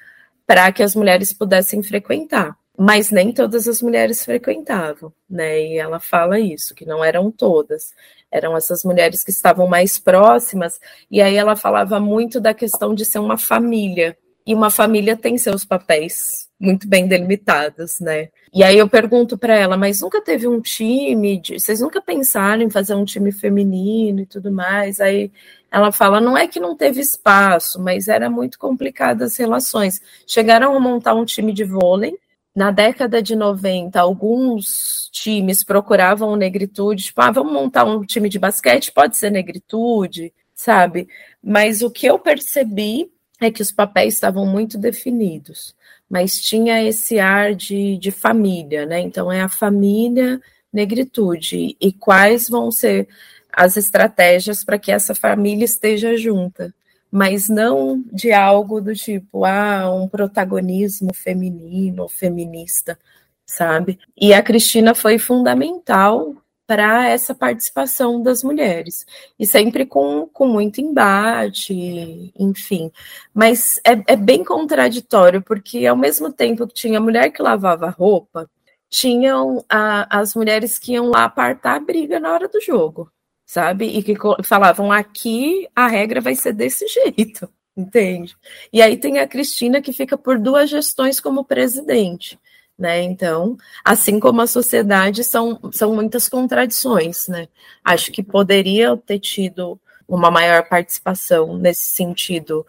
para que as mulheres pudessem frequentar mas nem todas as mulheres frequentavam, né? E ela fala isso, que não eram todas, eram essas mulheres que estavam mais próximas, e aí ela falava muito da questão de ser uma família, e uma família tem seus papéis muito bem delimitados, né? E aí eu pergunto para ela, mas nunca teve um time, de... vocês nunca pensaram em fazer um time feminino e tudo mais? Aí ela fala, não é que não teve espaço, mas era muito complicado as relações. Chegaram a montar um time de vôlei, na década de 90, alguns times procuravam negritude, tipo, ah, vamos montar um time de basquete, pode ser negritude, sabe? Mas o que eu percebi é que os papéis estavam muito definidos, mas tinha esse ar de, de família, né? Então é a família negritude e quais vão ser as estratégias para que essa família esteja junta mas não de algo do tipo, ah, um protagonismo feminino, feminista, sabe? E a Cristina foi fundamental para essa participação das mulheres, e sempre com, com muito embate, enfim. Mas é, é bem contraditório, porque ao mesmo tempo que tinha mulher que lavava roupa, tinham a, as mulheres que iam lá apartar a briga na hora do jogo sabe? E que falavam aqui a regra vai ser desse jeito, [laughs] entende? E aí tem a Cristina que fica por duas gestões como presidente. Né? Então, assim como a sociedade, são, são muitas contradições, né? Acho que poderia ter tido uma maior participação nesse sentido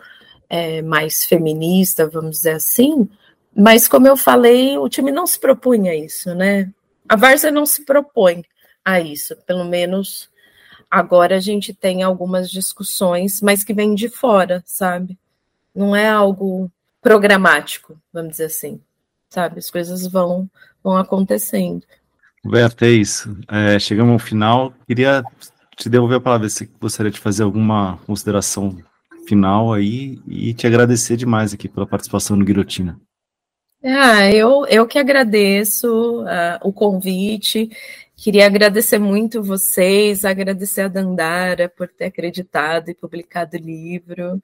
é, mais feminista, vamos dizer assim, mas como eu falei, o time não se propunha a isso, né? A Várzea não se propõe a isso, pelo menos agora a gente tem algumas discussões, mas que vêm de fora, sabe? Não é algo programático, vamos dizer assim sabe? As coisas vão, vão acontecendo. Roberto, é isso. É, chegamos ao final. Queria te devolver a palavra se gostaria de fazer alguma consideração final aí e te agradecer demais aqui pela participação no Guilhotina. Ah, eu, eu que agradeço uh, o convite. Queria agradecer muito vocês, agradecer a Dandara por ter acreditado e publicado o livro.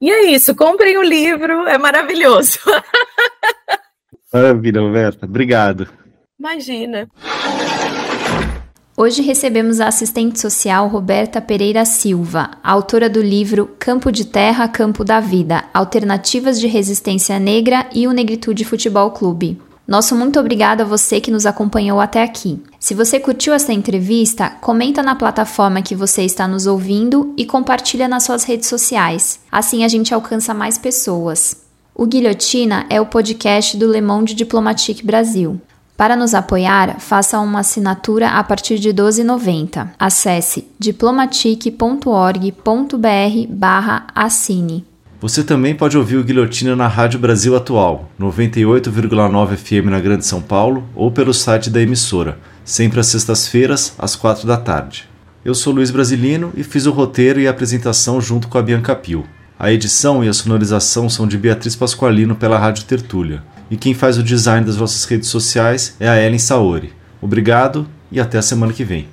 E é isso, comprem o livro, é maravilhoso. [laughs] Maravilha, Roberta. Obrigado. Imagina. Hoje recebemos a assistente social Roberta Pereira Silva, autora do livro Campo de Terra, Campo da Vida: Alternativas de Resistência Negra e o Negritude Futebol Clube. Nosso muito obrigado a você que nos acompanhou até aqui. Se você curtiu essa entrevista, comenta na plataforma que você está nos ouvindo e compartilha nas suas redes sociais. Assim a gente alcança mais pessoas. O Guilhotina é o podcast do Le Monde Diplomatique Brasil. Para nos apoiar, faça uma assinatura a partir de R$ 12,90. Acesse diplomatique.org.br barra assine. Você também pode ouvir o Guilhotina na Rádio Brasil Atual, 98,9 FM na Grande São Paulo ou pelo site da emissora, sempre às sextas-feiras, às quatro da tarde. Eu sou Luiz Brasilino e fiz o roteiro e a apresentação junto com a Bianca Pio. A edição e a sonorização são de Beatriz Pasqualino pela Rádio Tertúlia. E quem faz o design das nossas redes sociais é a Ellen Saori. Obrigado e até a semana que vem.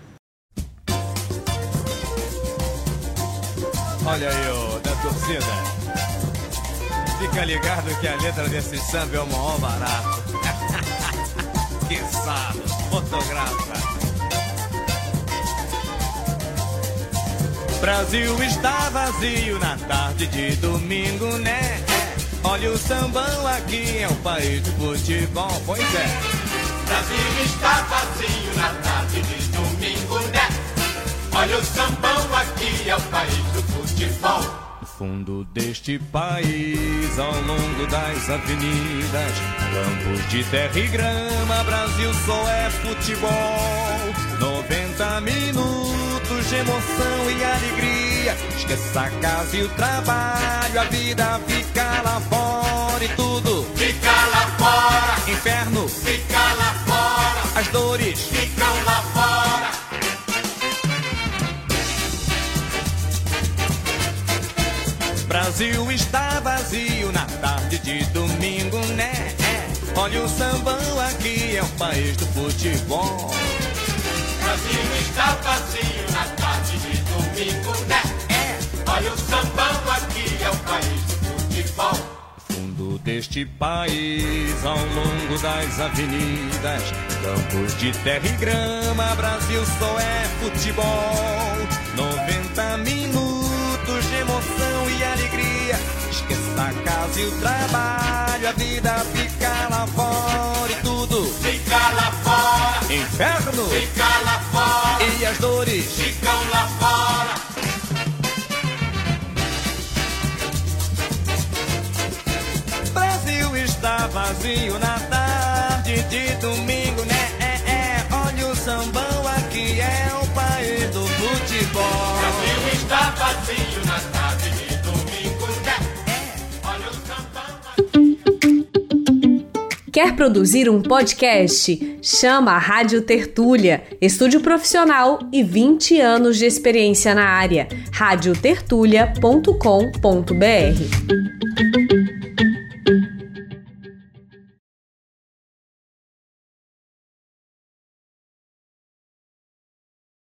Que a letra desse samba é o maior barato. [laughs] que sabe, fotografa. Brasil está vazio na tarde de domingo, né? Olha o sambão aqui, é o país do futebol, pois é. Brasil está vazio na tarde de domingo, né? Olha o sambão aqui, é o país do futebol. Fundo deste país, ao longo das avenidas, campos de terra e grama, Brasil só é futebol. 90 minutos de emoção e alegria. Esqueça a casa e o trabalho, a vida fica lá fora e tudo fica lá fora. Inferno fica lá fora. As dores ficam lá fora. Brasil está vazio na tarde de domingo, né? Olha o sambão aqui, é o país do futebol. Brasil está vazio na tarde de domingo, né? É. Olha o sambão aqui, é o país do futebol. Fundo deste país, ao longo das avenidas, campos de terra e grama, Brasil só é futebol. 90 minutos emoção e alegria. Esqueça a casa e o trabalho, a vida fica lá fora e tudo fica lá fora. Inferno fica lá fora. E as dores ficam lá fora. Brasil está vazio na tarde de domingo, né? É, é. Olha o sambão aqui, é o país do futebol. Brasil está vazio na tarde Quer produzir um podcast? Chama a Rádio Tertúlia, estúdio profissional e 20 anos de experiência na área. radiotertulia.com.br